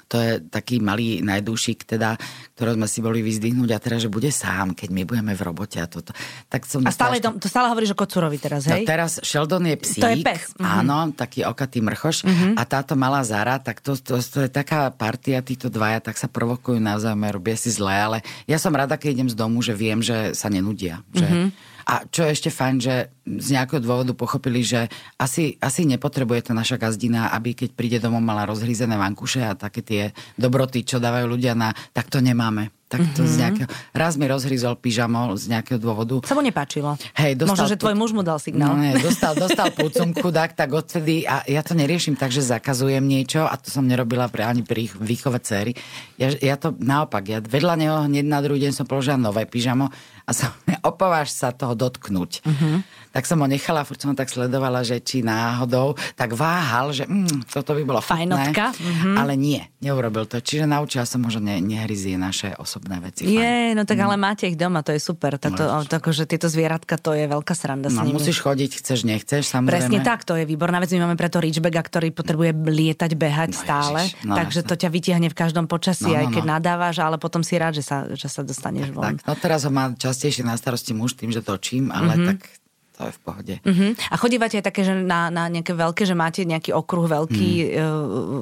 Speaker 2: to je taký malý najdušik, teda, ktorý sme si boli vyzdvihnúť a teraz, že bude sám, keď my budeme v robote a toto. Tak som
Speaker 1: a stále, to, to stále hovoríš o Kocurovi teraz, no, hej?
Speaker 2: No teraz Sheldon je psík.
Speaker 1: To je pes.
Speaker 2: Mhm. Áno, taký okatý mrchoš. Mm-hmm. A táto malá Zara, tak to, to, to, je taká partia, títo dvaja, tak sa provokujú navzájom robia si zle, ale ja som rada, keď idem z domu, že viem, že sa nenudia. Že, mm-hmm a čo je ešte fajn, že z nejakého dôvodu pochopili, že asi, asi nepotrebuje tá naša gazdina, aby keď príde domov mala rozhrízené vankúše a také tie dobroty, čo dávajú ľudia na, tak to nemáme. Tak to mm-hmm. z nejakého... Raz mi rozhryzol pyžamo z nejakého dôvodu.
Speaker 1: Sa mu nepáčilo.
Speaker 2: Hej, dostal...
Speaker 1: Možno, že tvoj muž mu dal signál.
Speaker 2: No, nie, dostal, dostal púcum chudák, tak odtedy, a ja to neriešim tak, že zakazujem niečo, a to som nerobila pre, ani pri výchove céry. Ja, ja to naopak, ja vedľa neho hneď na druhý deň som položila nové pyžamo a som, opováž sa toho dotknúť. Mm-hmm. Tak som ho nechala, furt som ho tak sledovala, že či náhodou, tak váhal, že mm, toto by bolo
Speaker 1: Fajnotka.
Speaker 2: mm-hmm. ale nie, neurobil to. Čiže naučila som ho, že ne, nehryzie naše osobné veci.
Speaker 1: Je, no tak mm. ale máte ich doma, to je super. Tato, tako, že tieto zvieratka, to je veľká sranda
Speaker 2: no,
Speaker 1: s nimi.
Speaker 2: musíš chodiť, chceš, nechceš, samozrejme.
Speaker 1: Presne tak, to je výborná vec. My máme preto Ridgebacka, ktorý potrebuje lietať, behať no, stále, ježiš, no, takže jasne. to ťa vytiahne v každom počasí, no, no, aj keď no. nadávaš, ale potom si rád, že sa, že sa dostaneš
Speaker 2: tak,
Speaker 1: von.
Speaker 2: Tak, no teraz ho má častejšie na starosti muž tým, že točím, ale mm-hmm. tak to je v pohode.
Speaker 1: Uh-huh. A chodívate aj také, že na, na nejaké veľké, že máte nejaký okruh veľký mm. uh,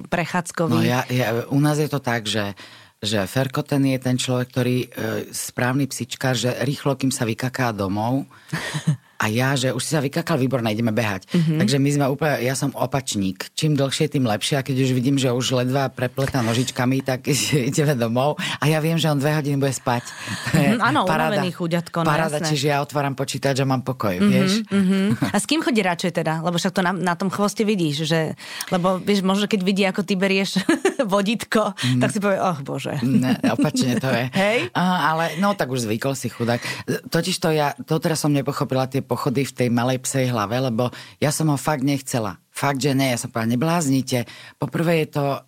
Speaker 1: prechádzkový?
Speaker 2: No ja, ja, u nás je to tak, že že Ferkoten je ten človek, ktorý e, správny psičkár, že rýchlo, kým sa vykaká domov, a ja, že už si sa vykakal, výborné, ideme behať. Mm-hmm. Takže my sme úplne, ja som opačník. Čím dlhšie, tým lepšie. A keď už vidím, že už ledva prepletá nožičkami, tak ideme domov. A ja viem, že on dve hodiny bude spať.
Speaker 1: Mm, áno, unavený chuďatko.
Speaker 2: No, paráda, jasné. čiže ja otváram počítač a mám pokoj, mm-hmm, vieš.
Speaker 1: Mm-hmm. A s kým chodí radšej teda? Lebo však to na, na tom chvoste vidíš, že... Lebo vieš, možno keď vidí, ako ty berieš vodítko, mm. tak si povie, oh bože.
Speaker 2: Ne, opačne to je.
Speaker 1: Hej?
Speaker 2: A, ale no tak už zvykol si chudák. Totiž to ja, to teraz som nepochopila tie pochody v tej malej psej hlave, lebo ja som ho fakt nechcela. Fakt, že ne, ja som povedala, nebláznite. Poprvé je to e,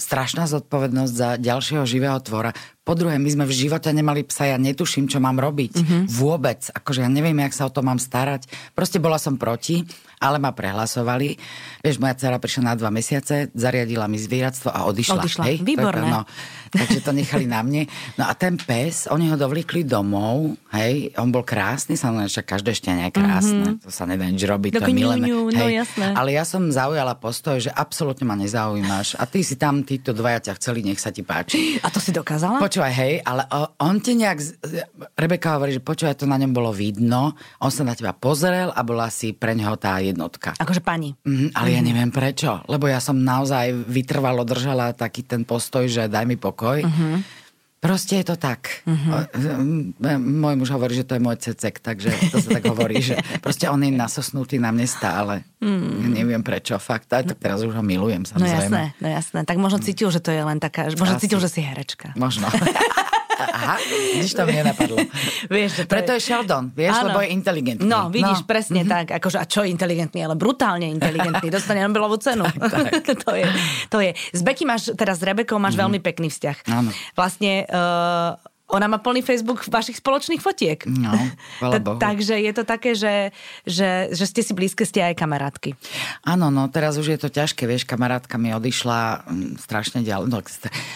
Speaker 2: strašná zodpovednosť za ďalšieho živého tvora. Po druhé, my sme v živote nemali psa, ja netuším, čo mám robiť. Mm-hmm. Vôbec. Akože ja neviem, jak sa o to mám starať. Proste bola som proti ale ma prehlasovali. Vieš, moja dcera prišla na dva mesiace, zariadila mi zvieratstvo a odišla.
Speaker 1: Odišla,
Speaker 2: hej?
Speaker 1: výborné.
Speaker 2: No, takže to nechali na mne. No a ten pes, oni ho dovlíkli domov, hej, on bol krásny, samozrejme, každé štenia je krásne, mm-hmm. to sa nedá nič robiť, to je milené.
Speaker 1: No, jasné.
Speaker 2: Ale ja som zaujala postoj, že absolútne ma nezaujímaš a ty si tam, títo dvaja ťa chceli, nech sa ti páči.
Speaker 1: A to si dokázala?
Speaker 2: Počúvaj, hej, ale on ti nejak, Rebeka hovorí, že počúvaj, to na ňom bolo vidno, on sa na teba pozrel a bola si pre neho tá jednotka.
Speaker 1: Akože pani.
Speaker 2: Mm, ale mm-hmm. ja mhm. neviem prečo, lebo ja som naozaj vytrvalo držala taký ten postoj, že daj mi pokoj. Mm-hmm. Proste je to tak. Mm-hmm. Môj muž hovorí, že to je môj cecek, takže to sa tak hovorí, že proste on je nasosnutý na mne stále. Mm. Neviem prečo, fakt. A tak teraz už ho milujem,
Speaker 1: samozrejme. No jasné, no jasné. Tak možno cítil, že to je len taká, možno Asi. cítil, že si herečka.
Speaker 2: Možno. Aha, vidíš, to mi nenapadlo. vieš, to Preto je... je Sheldon, vieš, ano. lebo je inteligentný.
Speaker 1: No, vidíš, no. presne mm-hmm. tak. Akože, a čo je inteligentný, ale brutálne inteligentný. Dostane Nobelovú cenu. tak, tak. to, je, to je. S Becky máš, teraz s Rebekou máš mm-hmm. veľmi pekný vzťah.
Speaker 2: Áno.
Speaker 1: Vlastne uh, ona má plný Facebook vašich spoločných fotiek.
Speaker 2: No, Bohu.
Speaker 1: Takže je to také, že, že, že ste si blízke, ste aj kamarátky.
Speaker 2: Áno, no teraz už je to ťažké, vieš, kamarátka mi odišla m, mm, strašne ďaleko. No,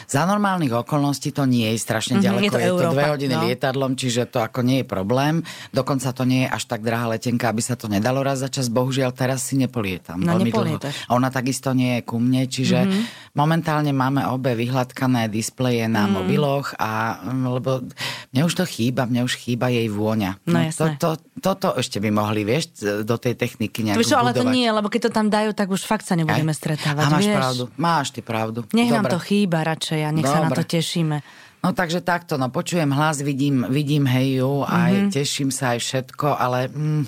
Speaker 2: za normálnych okolností to nie je strašne mm-hmm, ďaleko. Je to, je to dve hodiny no. lietadlom, čiže to ako nie je problém. Dokonca to nie je až tak drahá letenka, aby sa to nedalo raz za čas. Bohužiaľ, teraz si nepolietam.
Speaker 1: No, nepolietaš.
Speaker 2: A ona takisto nie je ku mne, čiže mm-hmm. momentálne máme obe vyhľadkané displeje na mm. mobiloch a lebo mne už to chýba, mne už chýba jej vôňa.
Speaker 1: No, no to,
Speaker 2: to, toto ešte by mohli, vieš, do tej techniky nejak
Speaker 1: Víš, ale to nie, lebo keď to tam dajú, tak už fakt sa nebudeme Aj? stretávať,
Speaker 2: A máš
Speaker 1: vieš?
Speaker 2: pravdu, máš ty pravdu.
Speaker 1: Nech Dobre. nám to chýba radšej a nech Dobre. sa na to tešíme.
Speaker 2: No takže takto, no počujem hlas, vidím, vidím heju, aj mm-hmm. teším sa aj všetko, ale mm,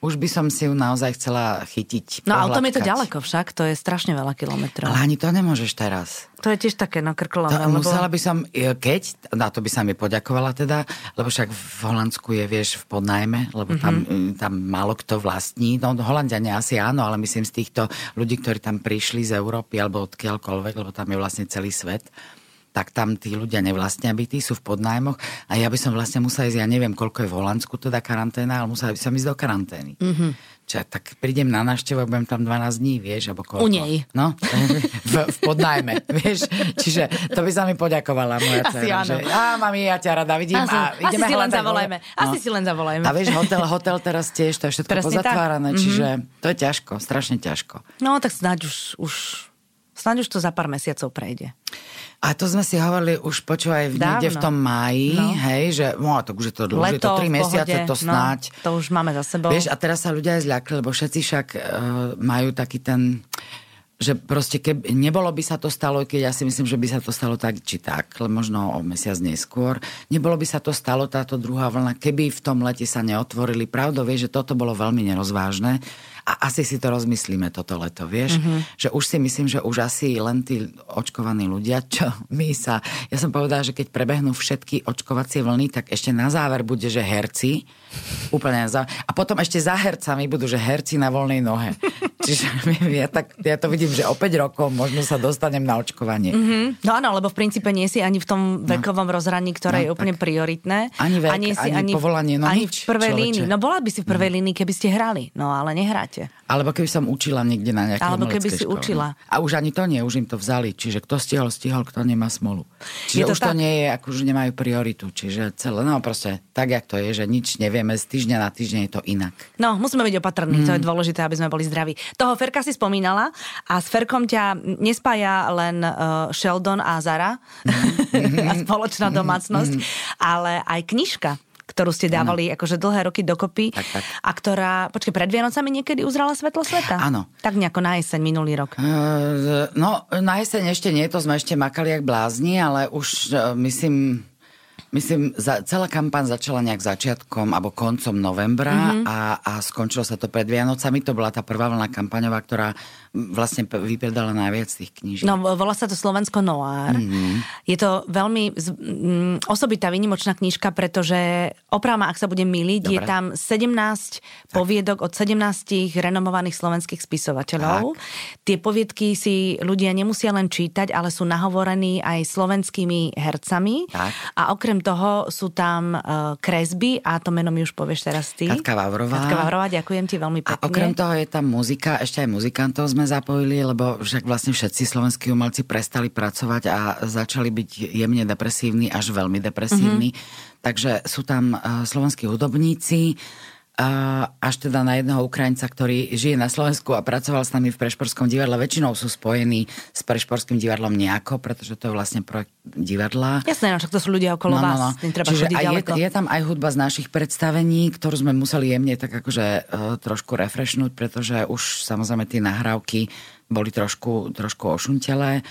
Speaker 2: už by som si ju naozaj chcela chytiť.
Speaker 1: No o tom je to ďaleko však, to je strašne veľa kilometrov.
Speaker 2: Ale ani to nemôžeš teraz.
Speaker 1: To je tiež také no krklové.
Speaker 2: lebo... Musela by som, e, keď, na to by sa mi poďakovala teda, lebo však v Holandsku je, vieš, v podnajme, lebo mm-hmm. tam, mhm. tam málo kto vlastní. No Holandiania asi áno, ale myslím z týchto ľudí, ktorí tam prišli z Európy alebo odkiaľkoľvek, lebo tam je vlastne celý svet tak tam tí ľudia nevlastnia byty, sú v podnájmoch a ja by som vlastne musela ísť, ja neviem, koľko je v Holandsku teda karanténa, ale musela by som ísť do karantény. Mm-hmm. Čiže tak prídem na návštevu a budem tam 12 dní, vieš, alebo koľko.
Speaker 1: U nej.
Speaker 2: No, v, v podnájme, vieš. Čiže to by sa mi poďakovala moja
Speaker 1: Asi dcera, áno.
Speaker 2: že á, mami, ja ťa rada vidím
Speaker 1: asi,
Speaker 2: a ideme
Speaker 1: asi si len zavolajme. No. Asi si len zavolajme.
Speaker 2: A vieš, hotel, hotel teraz tiež, to je všetko Presne pozatvárané, tak. čiže mm-hmm. to je ťažko, strašne ťažko.
Speaker 1: No, tak snáď už, už, snáď už to za pár mesiacov prejde.
Speaker 2: A to sme si hovorili už počúvaj v niekde v tom máji, no. hej, že no, to už je to dlho, Leto, je to 3 mesiace, to no, snáď.
Speaker 1: No, to už máme za sebou.
Speaker 2: Vieš, a teraz sa ľudia aj zľakli, lebo všetci však uh, majú taký ten že proste keby, nebolo by sa to stalo, keď ja si myslím, že by sa to stalo tak či tak, možno o mesiac neskôr, nebolo by sa to stalo táto druhá vlna, keby v tom lete sa neotvorili. Pravdou vie, že toto bolo veľmi nerozvážne a asi si to rozmyslíme toto leto, vieš? Mm-hmm. Že už si myslím, že už asi len tí očkovaní ľudia, čo my sa... Ja som povedala, že keď prebehnú všetky očkovacie vlny, tak ešte na záver bude, že herci, úplne za... A potom ešte za hercami budú, že herci na voľnej nohe. Čiže ja, tak, ja to vidím, že o 5 rokov možno sa dostanem na očkovanie.
Speaker 1: Mm-hmm. No áno, lebo v princípe nie si ani v tom no. vekovom no. rozhraní, ktoré no, je úplne tak. prioritné.
Speaker 2: Ani vek, ani, si, ani, ani povolanie, no
Speaker 1: ani
Speaker 2: nič,
Speaker 1: v prvej línii. No bola by si v prvej no. línii, keby ste hrali, no ale nehráte ešte.
Speaker 2: Alebo keby som učila niekde na nejakej
Speaker 1: Alebo keby si
Speaker 2: škole.
Speaker 1: učila.
Speaker 2: A už ani to nie, už im to vzali. Čiže kto stihol, stihol, kto nemá smolu. Čiže je to už tak? to nie je, ako už nemajú prioritu. Čiže celé, no proste tak, jak to je, že nič nevieme, z týždňa na týždeň je to inak.
Speaker 1: No, musíme byť opatrní, mm. to je mm. dôležité, aby sme boli zdraví. Toho Ferka si spomínala a s Ferkom ťa nespája len uh, Sheldon a Zara mm. a spoločná domácnosť, mm. ale aj knižka ktorú ste dávali ano. akože dlhé roky dokopy tak, tak. a ktorá, počkej, pred Vianocami niekedy uzrala svetlo sveta?
Speaker 2: Áno.
Speaker 1: Tak nejako na jeseň minulý rok.
Speaker 2: Uh, no, na jeseň ešte nie, to sme ešte makali jak blázni, ale už uh, myslím Myslím, za, celá kampaň začala nejak začiatkom alebo koncom novembra mm-hmm. a, a skončilo sa to pred Vianocami. To bola tá prvá vlna kampaňová, ktorá vlastne vypredala najviac tých knížiek.
Speaker 1: No, volá sa to Slovensko Noir. Mm-hmm. Je to veľmi z, m, osobitá, výnimočná knižka, pretože opravma, ak sa budem miliť, Dobre. je tam 17 tak. poviedok od 17 renomovaných slovenských spisovateľov. Tak. Tie poviedky si ľudia nemusia len čítať, ale sú nahovorení aj slovenskými hercami. Tak. A okrem okrem toho sú tam uh, kresby a to meno mi už povieš teraz ty.
Speaker 2: Katka Vavrová.
Speaker 1: Katka Vavrová, ďakujem ti veľmi pekne.
Speaker 2: A okrem toho je tam muzika, ešte aj muzikantov sme zapojili, lebo však vlastne všetci slovenskí umelci prestali pracovať a začali byť jemne depresívni až veľmi depresívni. Mm-hmm. Takže sú tam uh, slovenskí hudobníci, až teda na jedného Ukrajinca, ktorý žije na Slovensku a pracoval s nami v Prešporskom divadle. Väčšinou sú spojení s Prešporským divadlom nejako, pretože to je vlastne projekt divadla.
Speaker 1: Jasné, no, však to sú ľudia okolo no, no, no. tým treba Čiže
Speaker 2: je, je tam aj hudba z našich predstavení, ktorú sme museli jemne tak akože uh, trošku refreshnúť, pretože už samozrejme tie nahrávky boli trošku, trošku ošuntelé.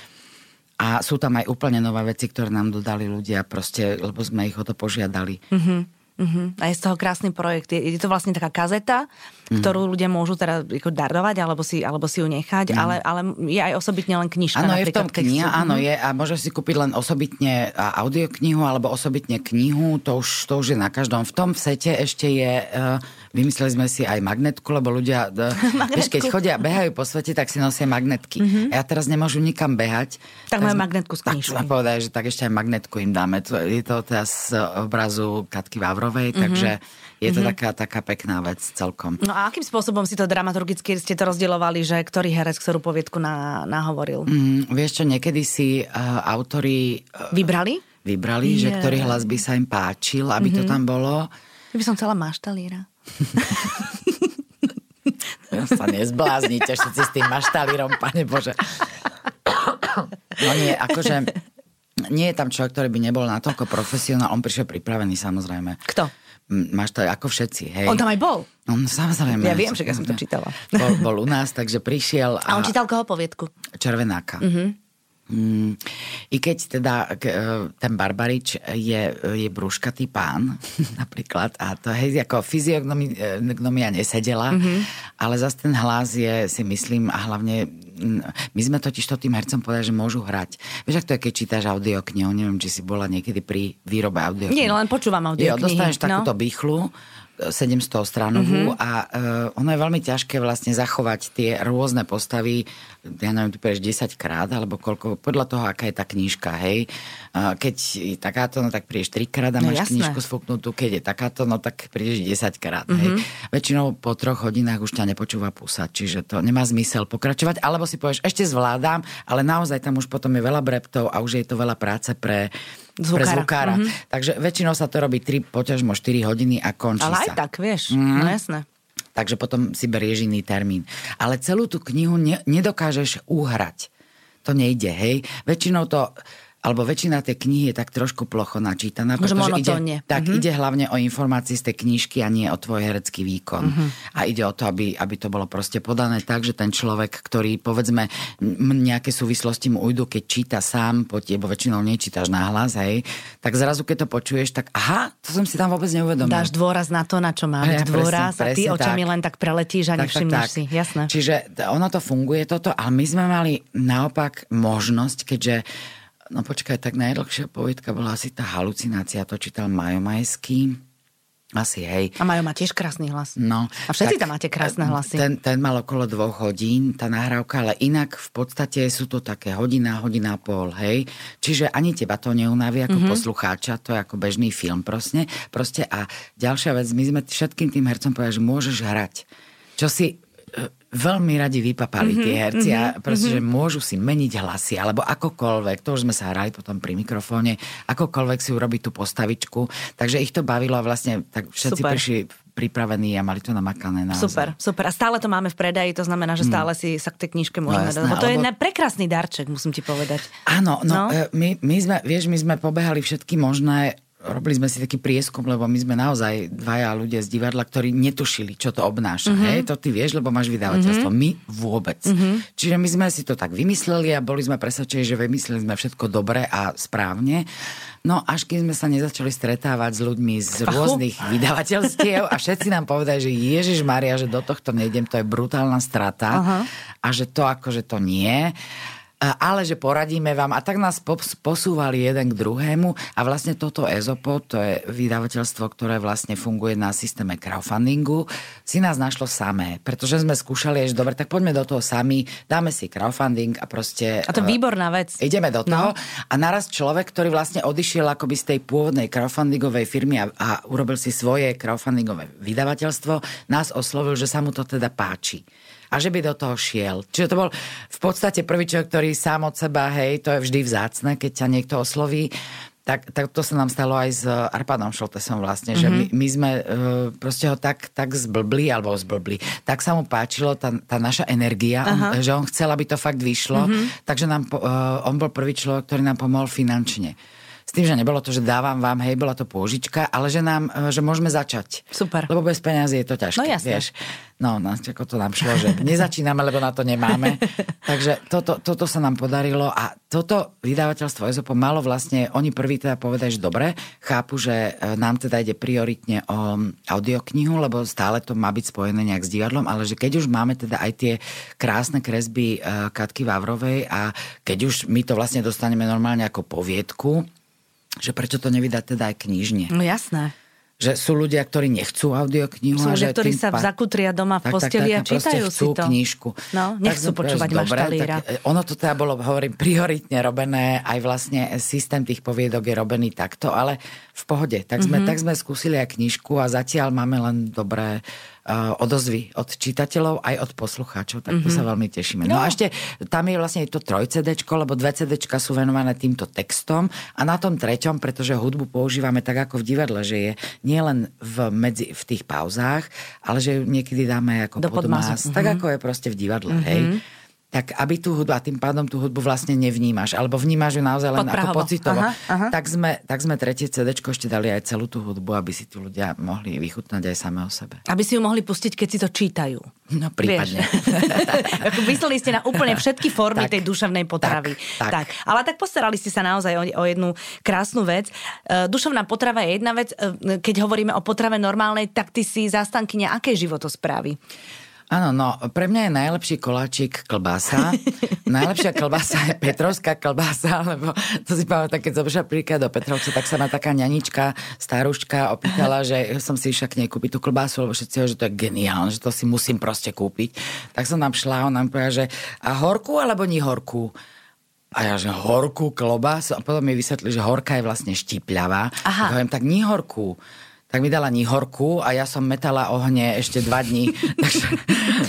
Speaker 2: A sú tam aj úplne nové veci, ktoré nám dodali ľudia, proste, lebo sme ich o to požiadali. Mm-hmm.
Speaker 1: Uh-huh. A je z toho krásny projekt. Je, je to vlastne taká kazeta, uh-huh. ktorú ľudia môžu teda ako darovať alebo si, alebo si ju nechať, uh-huh. ale, ale je aj osobitne len knižka.
Speaker 2: Áno, je v tom kniha, áno, je a môže si kúpiť len osobitne audioknihu alebo osobitne knihu, to už, to už je na každom. V tom sete ešte je uh, Vymysleli sme si aj magnetku, lebo ľudia, vieš, keď chodia, behajú po svete, tak si nosia magnetky. A ja teraz nemôžu nikam behať.
Speaker 1: Tak, tak majú magnetku s knižkou.
Speaker 2: Tak sme povedali, že tak ešte aj magnetku im dáme. Je to teraz z obrazu Katky Vavrovej, mm-hmm. takže je to mm-hmm. taká, taká pekná vec celkom.
Speaker 1: No a akým spôsobom si to dramaturgicky ste to rozdielovali, že ktorý herec ktorú poviedku na, nahovoril?
Speaker 2: Mm, vieš čo, niekedy si uh, autori...
Speaker 1: Uh, vybrali?
Speaker 2: Vybrali, yeah. že ktorý hlas by sa im páčil, aby mm-hmm. to mhm. tam bolo.
Speaker 1: Ja by som chcela maštalíra.
Speaker 2: Ja sa nezbláznite všetci s tým maštalírom, pane Bože. No nie, akože nie je tam človek, ktorý by nebol natoľko profesionál. On prišiel pripravený, samozrejme.
Speaker 1: Kto?
Speaker 2: Máš to ako všetci, hej.
Speaker 1: On tam aj bol?
Speaker 2: On samozrejme.
Speaker 1: Ja viem, že ja som to čítala.
Speaker 2: Bol, bol u nás, takže prišiel.
Speaker 1: A, a on čítal koho poviedku?
Speaker 2: Červenáka. Uh-huh. Mm, I keď teda e, ten Barbarič je, je brúškatý pán, napríklad, a to hej, ako fyziognomia nesedela, mm-hmm. ale zase ten hlas je, si myslím, a hlavne my sme totiž to tým hercom povedali, že môžu hrať. Vieš, ak to je, keď čítaš audioknihu, neviem, či si bola niekedy pri výrobe audioknihy.
Speaker 1: Nie, len počúvam audioknihy. Jo,
Speaker 2: dostaneš takúto no. bychlu 700 stranovú mm-hmm. a uh, ono je veľmi ťažké vlastne zachovať tie rôzne postavy, ja neviem, povieš 10 krát, alebo koľko, podľa toho, aká je tá knižka, hej. Uh, keď je takáto, no tak prídeš 3 krát a no, máš jasné. knižku sfúknutú, keď je takáto, no tak prídeš 10 krát, mm-hmm. hej. Mhm. Väčšinou po troch hodinách už ťa nepočúva púsať, čiže to nemá zmysel pokračovať, alebo si povieš, ešte zvládam, ale naozaj tam už potom je veľa breptov a už je to veľa práce pre zvukára. Pre zvukára. Mm-hmm. Takže väčšinou sa to robí 3, poťažmo 4 hodiny a končí
Speaker 1: Ale aj
Speaker 2: sa.
Speaker 1: tak, vieš, mm-hmm. no jasné.
Speaker 2: Takže potom si berieš iný termín. Ale celú tú knihu ne, nedokážeš uhrať. To nejde, hej. Väčšinou to alebo väčšina tej knihy je tak trošku plocho načítaná, pretože ide, tak
Speaker 1: Mhm.
Speaker 2: ide hlavne o informácie z tej knižky a nie o tvoj herecký výkon.
Speaker 1: Mhm.
Speaker 2: A ide o to, aby, aby to bolo proste podané tak, že ten človek, ktorý povedzme nejaké súvislosti mu ujdu, keď číta sám, lebo väčšinou nečítaš nahlas, hej, tak zrazu keď to počuješ, tak aha, to som si tam vôbec neuvedomil.
Speaker 1: Dáš dôraz na to, na čo má
Speaker 2: Ja,
Speaker 1: dôraz
Speaker 2: presne,
Speaker 1: a ty
Speaker 2: presne
Speaker 1: očami
Speaker 2: tak.
Speaker 1: len tak preletíš a nevšimneš si. Jasné.
Speaker 2: Čiže ono to funguje toto, ale my sme mali naopak možnosť, keďže No počkaj, tak najdlhšia poviedka bola asi tá halucinácia, to čítal Majo Majský. Asi, hej.
Speaker 1: A Majo má tiež krásny hlas.
Speaker 2: No,
Speaker 1: A všetci tam máte krásne hlasy.
Speaker 2: Ten, ten mal okolo dvoch hodín, tá nahrávka, ale inak v podstate sú to také hodina, hodina a pol, hej. Čiže ani teba to neunaví ako mm-hmm. poslucháča, to je ako bežný film proste. proste. A ďalšia vec, my sme všetkým tým hercom povedali, že môžeš hrať. Čo si veľmi radi vypapali mm-hmm, tie herci a proste, mm-hmm. že môžu si meniť hlasy alebo akokoľvek, to už sme sa hrali potom pri mikrofóne, akokoľvek si urobiť tú postavičku. Takže ich to bavilo a vlastne tak všetci
Speaker 1: Super.
Speaker 2: prišli pripravení a mali to namakané naozaj.
Speaker 1: Super, super. A stále to máme v predaji, to znamená, že stále si sa k tej knižke môžeme
Speaker 2: Hmm. jasné,
Speaker 1: dať. Lebo to je prekrásny darček, musím ti povedať.
Speaker 2: Áno,
Speaker 1: No.
Speaker 2: no, no. My, my sme, vieš, my sme pobehali všetky možné robili sme si taký prieskum, lebo my sme naozaj dvaja ľudia z divadla, ktorí netušili, čo to obnáša.
Speaker 1: Mhm.
Speaker 2: Mm-hmm. Hej, to ty vieš, lebo máš vydavateľstvo. Mm-hmm. My vôbec.
Speaker 1: Mhm.
Speaker 2: Mm-hmm. Čiže my sme si to tak vymysleli a boli sme presvedčení, že vymysleli sme všetko dobre a správne. No až keď sme sa nezačali stretávať s ľuďmi z
Speaker 1: Fachu?
Speaker 2: rôznych vydavateľstiev a všetci nám povedali, že Ježiš Maria, že do tohto nejdem, to je brutálna strata
Speaker 1: Aha.
Speaker 2: a že to akože to nie. A- Ale že poradíme vám a tak nás pos- posúvali jeden k druhému a vlastne toto EZOPO, to je vydavateľstvo, ktoré vlastne funguje na systéme crowdfundingu, si nás našlo samé, pretože sme skúšali, že dobre, tak poďme do toho sami, dáme si crowdfunding a proste...
Speaker 1: A to je
Speaker 2: eh,
Speaker 1: výborná vec.
Speaker 2: Ideme do toho. No. A naraz človek, ktorý vlastne odišiel akoby z tej pôvodnej crowdfundingovej firmy a, a urobil si svoje crowdfundingové vydavateľstvo, nás oslovil, že sa mu to teda páči. A že by do toho šiel. Čiže to bol v podstate prvý človek, ktorý sám od seba, hej, to je vždy vzácne, keď ťa niekto osloví. Tak, tak to sa nám stalo aj s Arpadom Šoltesom vlastne, mm-hmm. že my, my sme uh, proste ho tak, tak zblbli, alebo zblbli. Tak sa mu páčilo tá, tá naša energia, on, že on chcel, aby to fakt vyšlo. Mm-hmm. Takže nám, uh, on bol prvý človek, ktorý nám pomohol finančne. S tým, že nebolo to, že dávam vám, hej, bola to pôžička, ale že nám, e, že môžeme začať.
Speaker 1: Super.
Speaker 2: Lebo bez peňazí je to ťažké,
Speaker 1: No jasné.
Speaker 2: vieš. No, no, ako to nám šlo, že nezačíname, lebo na to nemáme. Takže toto, toto sa nám podarilo a toto vydavateľstvo EZOPO malo vlastne, oni prví teda povedali, že dobre, chápu, že e, nám teda ide prioritne o audioknihu, lebo stále to má byť spojené nejak s divadlom, ale že keď už máme teda aj tie krásne kresby e, Katky Vavrovej a keď už my to vlastne dostaneme normálne ako poviedku, že prečo to nevydať teda aj knižne.
Speaker 1: No jasné.
Speaker 2: Že sú ľudia, ktorí nechcú audioknihu.
Speaker 1: Sú
Speaker 2: a
Speaker 1: ľudia, ktorí sa
Speaker 2: pá-
Speaker 1: zakutria doma v
Speaker 2: tak,
Speaker 1: posteli a
Speaker 2: tak, tak, proste
Speaker 1: čítajú si to.
Speaker 2: knižku.
Speaker 1: No, nechcú
Speaker 2: sme
Speaker 1: počúvať
Speaker 2: dobre,
Speaker 1: maštalíra.
Speaker 2: tak, e, ono to teda bolo, hovorím, prioritne robené, aj vlastne systém tých poviedok je robený takto, ale v pohode. Tak sme, mm-hmm. tak sme skúsili aj knižku a zatiaľ máme len dobré odozvy od čitateľov aj od poslucháčov, tak to sa veľmi tešíme. No. no a ešte tam je vlastne to troj CDčko, lebo dve CDčka sú venované týmto textom a na tom treťom, pretože hudbu používame tak ako v divadle, že je nielen v, medzi, v tých pauzách, ale že ju niekedy dáme ako
Speaker 1: Do
Speaker 2: pod
Speaker 1: podmazu.
Speaker 2: más, tak ako je proste v divadle, hej tak aby tú hudbu, a tým pádom tú hudbu vlastne nevnímaš, alebo vnímaš ju naozaj len ako pocitovo,
Speaker 1: Aha, aha.
Speaker 2: tak sme, tak sme tretie CD ešte dali aj celú tú hudbu, aby si tu ľudia mohli vychutnať aj samé o sebe.
Speaker 1: Aby si ju mohli pustiť, keď si to čítajú.
Speaker 2: No prípadne.
Speaker 1: Ako mysleli ste na úplne všetky formy
Speaker 2: Tak,
Speaker 1: tej duševnej potravy.
Speaker 2: tak, tak.
Speaker 1: Ale tak postarali ste sa naozaj o, o jednu krásnu vec. E, duševná potrava je jedna vec. E, keď hovoríme o potrave normálnej, tak ty si zastankyňa akej životosprávy?
Speaker 2: Áno, no, pre mňa je najlepší koláčik klbása. Najlepšia klbása je Petrovská klbása, lebo to si pamätám, keď som prišla príklad do Petrovca, tak sa ma taká ňanička, staruška opýtala, že som si išla k nej kúpiť tú klbásu, lebo všetci že to je geniálne, že to si musím proste kúpiť. Tak som tam šla a ona mi povedala, že a horkú alebo nie horkú? A ja, že horkú klobásu. A potom mi vysvetli, že horká je vlastne štípľavá.
Speaker 1: Aha.
Speaker 2: Tak hovorím, tak nie horkú. Tak mi dala nihorku a ja som metala ohne ešte dva dní. takže,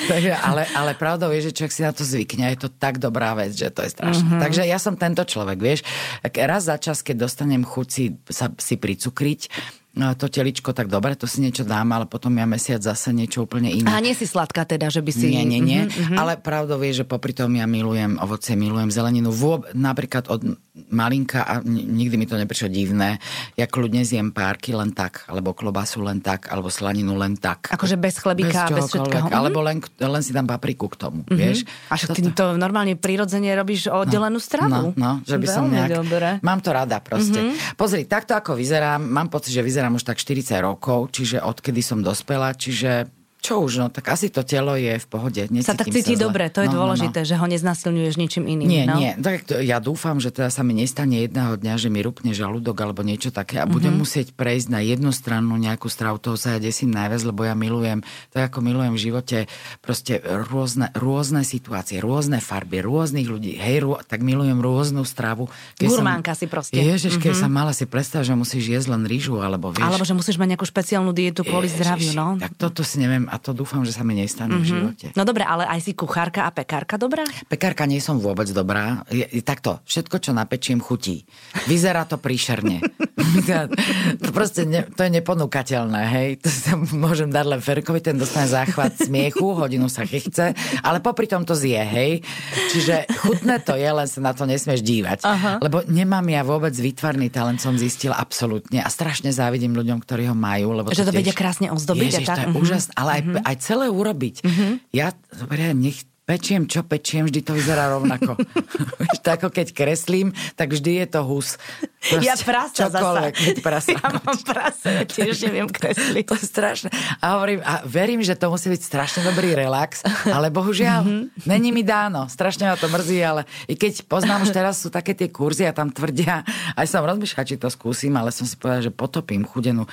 Speaker 2: takže, ale, ale pravdou je, že človek si na to zvykne je to tak dobrá vec, že to je strašné. Mm-hmm. Takže ja som tento človek, vieš. Raz za čas, keď dostanem chuť si, sa, si pricukriť, to teličko, tak dobre, to si niečo dám, ale potom ja mesiac zase niečo úplne iné.
Speaker 1: A nie si sladká teda, že by si...
Speaker 2: Nie, nie, nie. Uh-huh. Ale pravdou je, že popri tom ja milujem ovocie, milujem zeleninu. Vôb, napríklad od malinka, a nikdy mi to neprišlo divné, ja kľudne zjem párky len tak, alebo klobasu len tak, alebo slaninu len tak.
Speaker 1: Akože bez chlebíka, bez, bez všetkého.
Speaker 2: Alebo len, len si dám papriku k tomu, uh-huh. vieš.
Speaker 1: A však ty to normálne prirodzene robíš oddelenú stravu.
Speaker 2: No, no že by Veľmi som nejak... Dobre. Mám to rada proste. Uh-huh. Pozri, takto ako vyzerám, mám pocit, že vyzerám už tak 40 rokov, čiže odkedy som dospela, čiže čo už, no tak asi to telo je v pohode.
Speaker 1: Sa tak cíti sa dobre, to je no, dôležité, no, no. že ho neznasilňuješ ničím iným.
Speaker 2: Nie,
Speaker 1: no?
Speaker 2: nie. Tak to, ja dúfam, že teda sa mi nestane jedného dňa, že mi rupne žalúdok alebo niečo také a mm-hmm. budem musieť prejsť na jednu stranu nejakú stravu, toho sa ja desím najviac, lebo ja milujem, tak ako milujem v živote proste rôzne, rôzne situácie, rôzne farby, rôznych ľudí. Hej, rô, tak milujem rôznu stravu.
Speaker 1: Gurmánka si proste.
Speaker 2: Ježiš, keď mm-hmm. sa mala si predstav, že musíš jesť len rýžu, alebo vieš.
Speaker 1: Alebo že musíš mať nejakú špeciálnu dietu kvôli zdraviu, no.
Speaker 2: Tak toto si neviem a to dúfam, že sa mi nestane mm-hmm. v mhm. živote.
Speaker 1: No dobre, ale aj si kuchárka a pekárka dobrá?
Speaker 2: Pekárka nie som vôbec dobrá. Je, takto, všetko, čo napečiem, chutí. Vyzerá to príšerne. to proste ne, to je neponúkateľné, hej. To sa môžem dať len Ferkovi, ten dostane záchvat smiechu, hodinu sa chce, ale popri tom to zje, hej. Čiže chutné to je, len sa na to nesmieš dívať. Aha. Lebo nemám ja vôbec výtvarný talent, som zistila absolútne a strašne závidím ľuďom, ktorí ho majú. Lebo
Speaker 1: že to,
Speaker 2: to
Speaker 1: vedia krásne ozdobiť.
Speaker 2: Ježiš, to je mm-hmm. úžasné, ale aj, mm-hmm. aj celé urobiť. Mm-hmm. Ja, dobre, nech pečiem, čo pečiem, vždy to vyzerá rovnako. tak ako keď kreslím, tak vždy je to hus.
Speaker 1: Proste, ja prasa zasa.
Speaker 2: Prasa.
Speaker 1: Ja mám prasa, ja tiež neviem kresliť.
Speaker 2: To je strašné. A hovorím, a verím, že to musí byť strašne dobrý relax, ale bohužiaľ, mm-hmm. není mi dáno. Strašne ma to mrzí, ale i keď poznám, už teraz sú také tie kurzy a tam tvrdia, aj som rozmýšľal, či to skúsim, ale som si povedal, že potopím chudenu,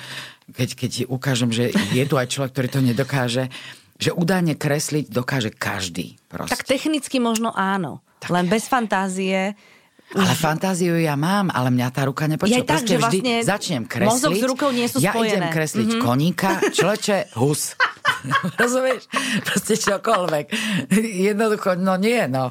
Speaker 2: keď, keď ukážem, že je tu aj človek, ktorý to nedokáže že údajne kresliť dokáže každý. Proste.
Speaker 1: Tak technicky možno áno. Tak. Len bez fantázie
Speaker 2: ale fantáziu ja mám, ale mňa tá ruka nepočúva. Ja tak, že vlastne začnem kresliť.
Speaker 1: Mozog s rukou nie sú spojené.
Speaker 2: Ja idem kresliť mm-hmm. koníka, človeče, hus. Rozumieš? Proste čokoľvek. Jednoducho, no nie, no.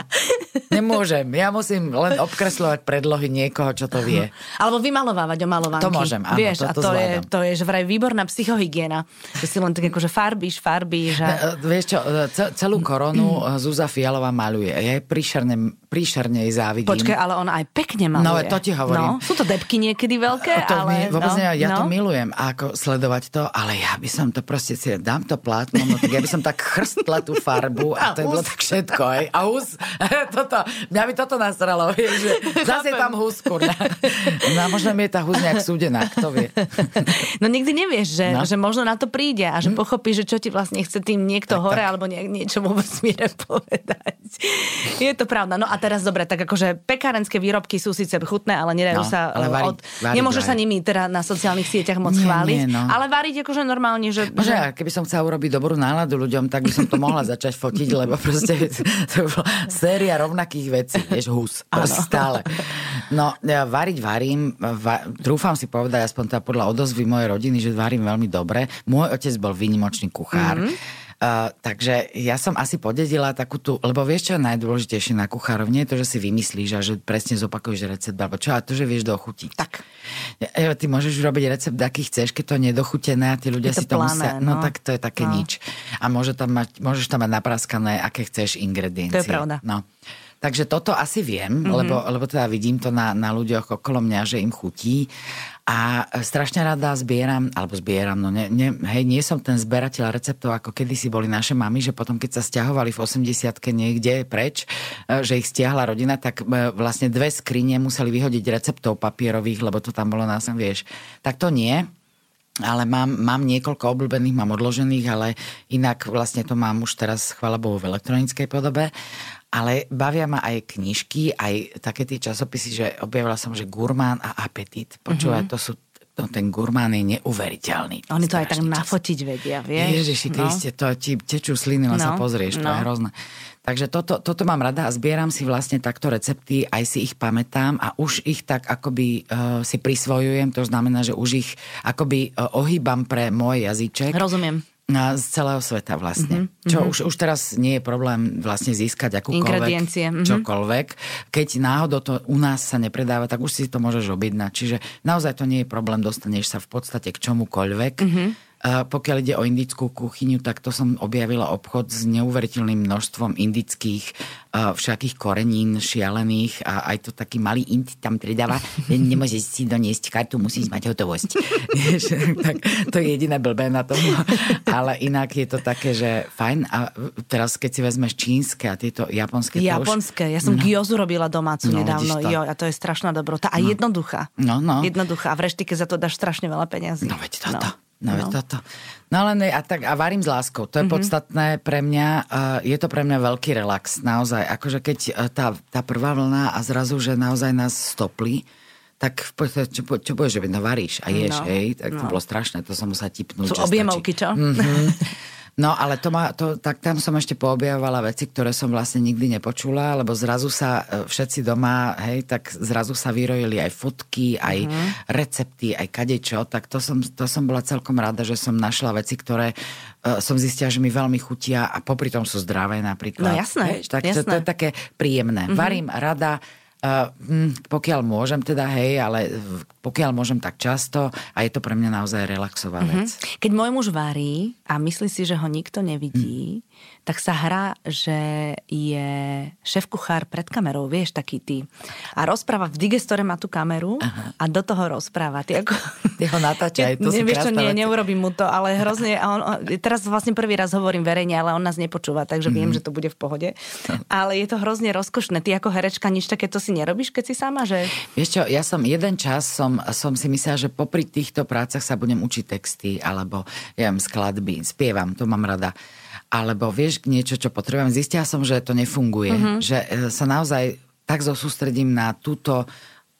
Speaker 2: Nemôžem. Ja musím len obkresľovať predlohy niekoho, čo to vie.
Speaker 1: Alebo vymalovávať o malovanky.
Speaker 2: To môžem, áno,
Speaker 1: Vieš,
Speaker 2: to,
Speaker 1: to, to je, to je že vraj výborná psychohygiena. Že si len tak akože farbíš, farbíš. A...
Speaker 2: Ne, vieš čo, celú koronu Zúza Fialová maluje. Ja jej príšerne, príšerne jej závidím.
Speaker 1: Počkaj, ale ona aj pekne maluje.
Speaker 2: No, to ti hovorím.
Speaker 1: No, sú to depky niekedy veľké,
Speaker 2: to
Speaker 1: ale...
Speaker 2: My, vôbec
Speaker 1: no,
Speaker 2: nie, ja
Speaker 1: no.
Speaker 2: to milujem, ako sledovať to, ale ja by som to proste si dám to plátno, no tak ja by som tak chrstla tú farbu a, to je bolo tak všetko, aj. A hus, toto, mňa by toto nasralo, že zase je tam hus, kurňa. No a možno mi je tá hus nejak súdená, kto vie.
Speaker 1: No nikdy nevieš, že, no. že možno na to príde a že hm. pochopíš, že čo ti vlastne chce tým niekto tak, hore tak. alebo nie, niečo vo vesmíre povedať. Je to pravda. No a teraz dobre, tak akože pekárenské výrobky sú síce chutné, ale nedajú no, sa ale variť, od... variť, Nemôžeš variť. sa nimi teda na sociálnych sieťach moc nie, chváliť, nie, no. ale variť akože normálne, že...
Speaker 2: Že... keby som chcela urobiť dobrú náladu ľuďom, tak by som to mohla začať fotiť, lebo proste to bola séria rovnakých vecí, vieš, hus, stále. No, ja variť varím, va, trúfam si povedať, aspoň teda podľa odozvy mojej rodiny, že varím veľmi dobre. Môj otec bol výnimočný kuchár. Mm-hmm Uh, takže ja som asi podedila takú tú, lebo vieš, čo je najdôležitejšie na kuchárovne, je to, že si vymyslíš a že presne zopakuješ recept, alebo čo, a to, že vieš dochutiť.
Speaker 1: Tak.
Speaker 2: Ja, ty môžeš robiť recept, aký chceš, keď to je nedochutené a tí ľudia to si to musia, no. no. tak to je také no. nič. A môže tam mať, môžeš tam mať napraskané, aké chceš ingrediencie.
Speaker 1: To je pravda.
Speaker 2: No. Takže toto asi viem, mm-hmm. lebo, lebo teda vidím to na, na ľuďoch okolo mňa, že im chutí. A strašne rada zbieram, alebo zbieram, no ne, ne, hej, nie som ten zberateľ receptov, ako kedysi boli naše mamy, že potom, keď sa stiahovali v 80 niekde preč, e, že ich stiahla rodina, tak e, vlastne dve skrine museli vyhodiť receptov papierových, lebo to tam bolo nás, vieš. Tak to nie, ale mám, mám niekoľko obľúbených, mám odložených, ale inak vlastne to mám už teraz, chvala Bohu, v elektronickej podobe ale bavia ma aj knižky, aj také tie časopisy, že objavila som, že Gurmán a Apetit. Počúvaj, mm-hmm. to sú to, ten gurmán je neuveriteľný.
Speaker 1: Oni to aj tak čas. nafotiť vedia, vieš?
Speaker 2: Ježiši no. Kriste, to ti tečú sliny, no. sa pozrieš, no. to je hrozné. Takže toto, toto mám rada a zbieram si vlastne takto recepty, aj si ich pamätám a už ich tak akoby uh, si prisvojujem, to znamená, že už ich akoby uh, ohýbam pre môj jazyček.
Speaker 1: Rozumiem.
Speaker 2: Z celého sveta vlastne. Mm-hmm. Čo už, už teraz nie je problém vlastne získať akúkoľvek,
Speaker 1: mm-hmm.
Speaker 2: čokoľvek. Keď náhodou to u nás sa nepredáva, tak už si to môžeš objednať. Čiže naozaj to nie je problém, dostaneš sa v podstate k čomukoľvek. Mm-hmm. Pokiaľ ide o indickú kuchyňu, tak to som objavila obchod s neuveriteľným množstvom indických všakých korenín šialených a aj to taký malý int tam predáva. Nemôžeš si doniesť kartu, musíš mať hotovosť. tak to je jediné blbé na tom. Ale inak je to také, že fajn. A teraz keď si vezmeš čínske a tieto japonské.
Speaker 1: Japonské. Už... Ja som no. gyozu robila domácu no, nedávno. Jo, a to je strašná dobrota. A no. jednoduchá.
Speaker 2: No, no.
Speaker 1: Jednoduchá. A v reštike za to dáš strašne veľa peniazí.
Speaker 2: No veď toto. No. No, no. toto. No len a, tak, a varím s láskou. To je mm-hmm. podstatné pre mňa. Uh, je to pre mňa veľký relax. Naozaj. Akože keď uh, tá, tá prvá vlna a zrazu, že naozaj nás stopli, tak čo, čo, čo povieš, že no varíš a ješ, no, hej? Tak no. to bolo strašné, to som musela tipnúť.
Speaker 1: Sú objemovky, čo? Mm-hmm.
Speaker 2: No ale to ma, to, tak tam som ešte poobjavovala veci, ktoré som vlastne nikdy nepočula, lebo zrazu sa e, všetci doma, hej, tak zrazu sa vyrojili aj fotky, aj uh-huh. recepty, aj kadečo, tak to som, to som bola celkom rada, že som našla veci, ktoré uh, som zistila, že mi veľmi chutia a popri tom sú zdravé napríklad.
Speaker 1: No jasné,
Speaker 2: hej, tak
Speaker 1: jasné.
Speaker 2: To, to je také príjemné. Uh-huh. Varím rada, Uh, pokiaľ môžem teda, hej, ale pokiaľ môžem tak často a je to pre mňa naozaj relaxová mm-hmm.
Speaker 1: Keď môj muž varí a myslí si, že ho nikto nevidí, mm tak sa hrá, že je šéf-kuchár pred kamerou, vieš, taký ty. A rozpráva v digestore má tú kameru Aha. a do toho rozpráva. Ty, ako...
Speaker 2: ty ho natáčaj, to
Speaker 1: Nevieš čo, nie, neurobím mu to, ale hrozne, a on, teraz vlastne prvý raz hovorím verejne, ale on nás nepočúva, takže mm-hmm. viem, mhm. že to bude v pohode. Ale je to hrozne rozkošné. Ty ako herečka nič takéto si nerobíš, keď si sama, že...
Speaker 2: Vieš čo, ja som jeden čas som, som si myslela, že popri týchto prácach sa budem učiť texty, alebo ja viem, skladby, spievam, to mám rada alebo vieš niečo, čo potrebujem. Zistila som, že to nefunguje. Uh-huh. Že e, sa naozaj tak zosústredím na túto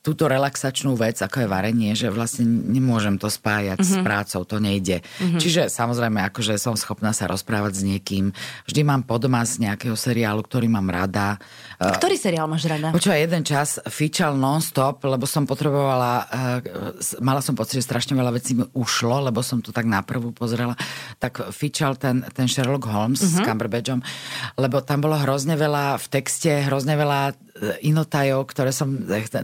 Speaker 2: túto relaxačnú vec, ako je varenie, že vlastne nemôžem to spájať mm-hmm. s mhm. prácou, to nejde. Mm-hmm. Čiže samozrejme, akože som schopná sa rozprávať s niekým. Vždy mám podmas nejakého seriálu, ktorý mám rada.
Speaker 1: Ktorý seriál máš rada?
Speaker 2: Počúvaj, jeden čas fičal non-stop, lebo som potrebovala, uh, mala som pocit, že strašne veľa vecí mi ušlo, lebo som to tak naprvu pozrela. Tak fičal ten, ten Sherlock Holmes mm-hmm. s mhm. Cumberbatchom, lebo tam bolo hrozne veľa v texte, hrozne veľa inotajov, ktoré som...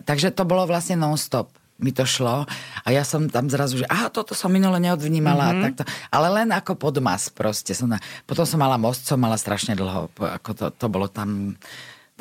Speaker 2: Takže to bolo vlastne non-stop mi to šlo a ja som tam zrazu, že aha, toto som minule neodvnímala mm-hmm. takto. Ale len ako podmas proste. Som na, potom som mala most, som mala strašne dlho. Ako to, to bolo tam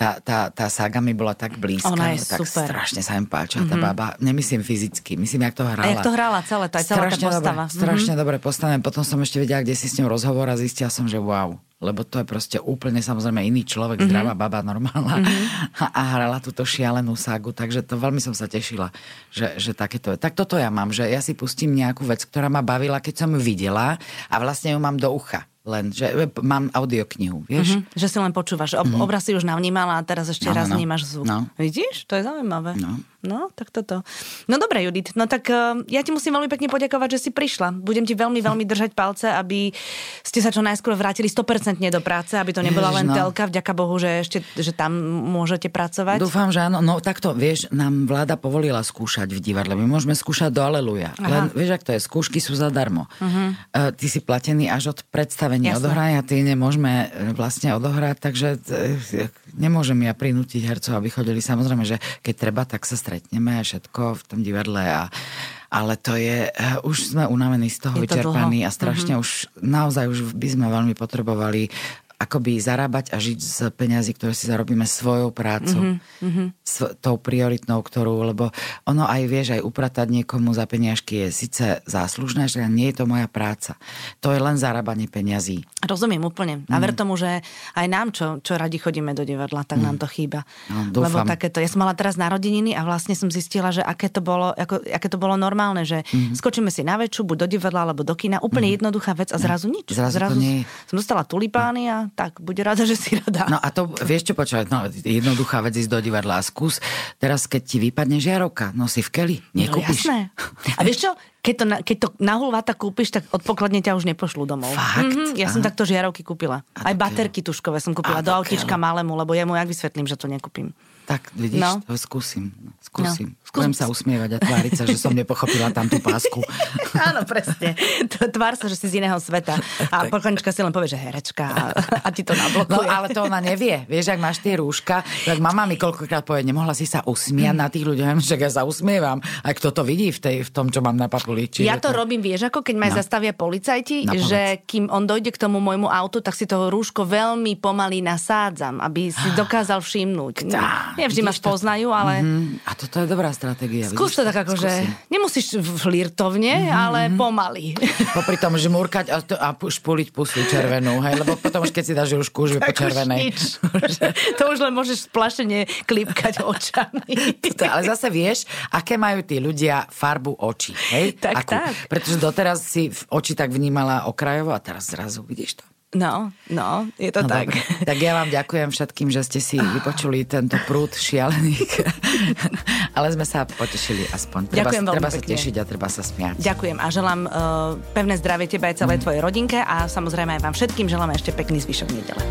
Speaker 2: tá, tá, tá saga mi bola tak blízka.
Speaker 1: Ona je
Speaker 2: tak
Speaker 1: super.
Speaker 2: strašne sa im páčila mm-hmm. tá baba. Nemyslím fyzicky, myslím, jak to hrala. A
Speaker 1: jak to hrala celé, je celá strašne tá postava.
Speaker 2: Dobre, strašne mm-hmm. dobre postavené. Potom som ešte vedela, kde si s ňou rozhovor a zistila som, že wow lebo to je proste úplne samozrejme iný človek, mm-hmm. zdravá baba, normálna mm-hmm. a, a hrala túto šialenú ságu, takže to veľmi som sa tešila, že, že takéto je. Tak toto ja mám, že ja si pustím nejakú vec, ktorá ma bavila, keď som ju videla a vlastne ju mám do ucha len, že mám audioknihu, vieš? Mm-hmm,
Speaker 1: že si len počúvaš. Ob, mm-hmm. Obraz si už navnímala a teraz ešte no, raz no, vnímaš zvuk.
Speaker 2: No.
Speaker 1: Vidíš? To je zaujímavé.
Speaker 2: No.
Speaker 1: No, tak toto. No dobre, Judit, no tak uh, ja ti musím veľmi pekne poďakovať, že si prišla. Budem ti veľmi, veľmi držať palce, aby ste sa čo najskôr vrátili 100% do práce, aby to nebola len no. telka, vďaka Bohu, že ešte, že tam môžete pracovať.
Speaker 2: Dúfam, že áno. No takto, vieš, nám vláda povolila skúšať v divadle. My môžeme skúšať do Aleluja. Aha. Len, vieš, ak to je, skúšky sú zadarmo. Uh-huh. Uh, ty si platený až od predstavenia odohrania, ty nemôžeme e, vlastne odohrať, takže uh, nemôžem ja prinútiť hercov, aby chodili. Samozrejme, že keď treba, tak sa stretneme a všetko v tom divadle a ale to je, uh, už sme unavení z toho, je vyčerpaní a strašne mm-hmm. už, naozaj už by sme veľmi potrebovali akoby zarábať a žiť z peňazí, ktoré si zarobíme svojou prácou. Mm-hmm. S tou prioritnou, ktorú, lebo ono aj vieš, aj upratať niekomu za peniažky je síce záslužné, že nie je to moja práca. To je len zarábanie peňazí.
Speaker 1: Rozumiem úplne. A ver mm. tomu, že aj nám, čo, čo radi chodíme do divadla, tak mm. nám to chýba.
Speaker 2: No, dúfam.
Speaker 1: Lebo takéto, ja som mala teraz narodeniny a vlastne som zistila, že aké to bolo, ako, aké to bolo normálne, že mm. skočíme si na väčšu, buď do divadla, alebo do kina. Úplne mm. jednoduchá vec a zrazu nič.
Speaker 2: Zrazu, zrazu nie...
Speaker 1: som dostala tulipány a tak, bude rada, že si rada.
Speaker 2: No a to, vieš čo počúvať, no, jednoduchá vec ísť do divadla a skús, teraz keď ti vypadne žiarovka, no si v keli, nekúpiš.
Speaker 1: No, jasné. A vieš čo, keď to, keď to na hulváta kúpiš, tak odpokladne ťa už nepošlú domov.
Speaker 2: Fakt? Mm-hmm,
Speaker 1: ja Aha. som takto žiarovky kúpila. A Aj baterky tuškové som kúpila a do autíčka malému, lebo ja mu jak vysvetlím, že to nekúpim.
Speaker 2: Tak vidíš, no. to skúsim. Skúsim. No. Budem sa usmievať a tváriť sa, že som nepochopila tam tú pásku.
Speaker 1: Áno, presne. Tvár sa, že si z iného sveta. A poklonička si len povie, že herečka a, ti to nablokuje.
Speaker 2: No ale to ona nevie. Vieš, ak máš tie rúška, tak mama mi koľkokrát povie, nemohla si sa usmiať na tých ľuďoch. Že ja sa usmievam. A kto to vidí v, tej, v tom, čo mám na papuli.
Speaker 1: Čiže ja to, to robím, vieš, ako keď ma no. zastavia policajti, no, že kým on dojde k tomu môjmu autu, tak si to rúško veľmi pomaly nasádzam, aby si dokázal všimnúť. Tá, Nevždy ma poznajú, ale... Mm-hmm.
Speaker 2: A toto je dobrá stratégia.
Speaker 1: Skús to tak ako, že nemusíš flirtovne, mm-hmm. ale pomaly.
Speaker 2: Popri tom žmurkať a, to, a špuliť pusu červenú, hej, lebo potom už keď si dáš už už po červenej.
Speaker 1: to už len môžeš splašene klipkať očami.
Speaker 2: Toto, ale zase vieš, aké majú tí ľudia farbu očí, hej?
Speaker 1: Tak, Akú? tak.
Speaker 2: Pretože doteraz si oči tak vnímala okrajovo a teraz zrazu vidíš to.
Speaker 1: No, no, je to no, tak.
Speaker 2: Dobre. Tak ja vám ďakujem všetkým, že ste si vypočuli tento prúd šialených. Ale sme sa potešili aspoň. Treba, ďakujem treba sa tešiť a treba sa smiať.
Speaker 1: Ďakujem a želám uh, pevné zdravie tebe aj celej mm. tvojej rodinke a samozrejme aj vám všetkým želám ešte pekný zvyšok nedele.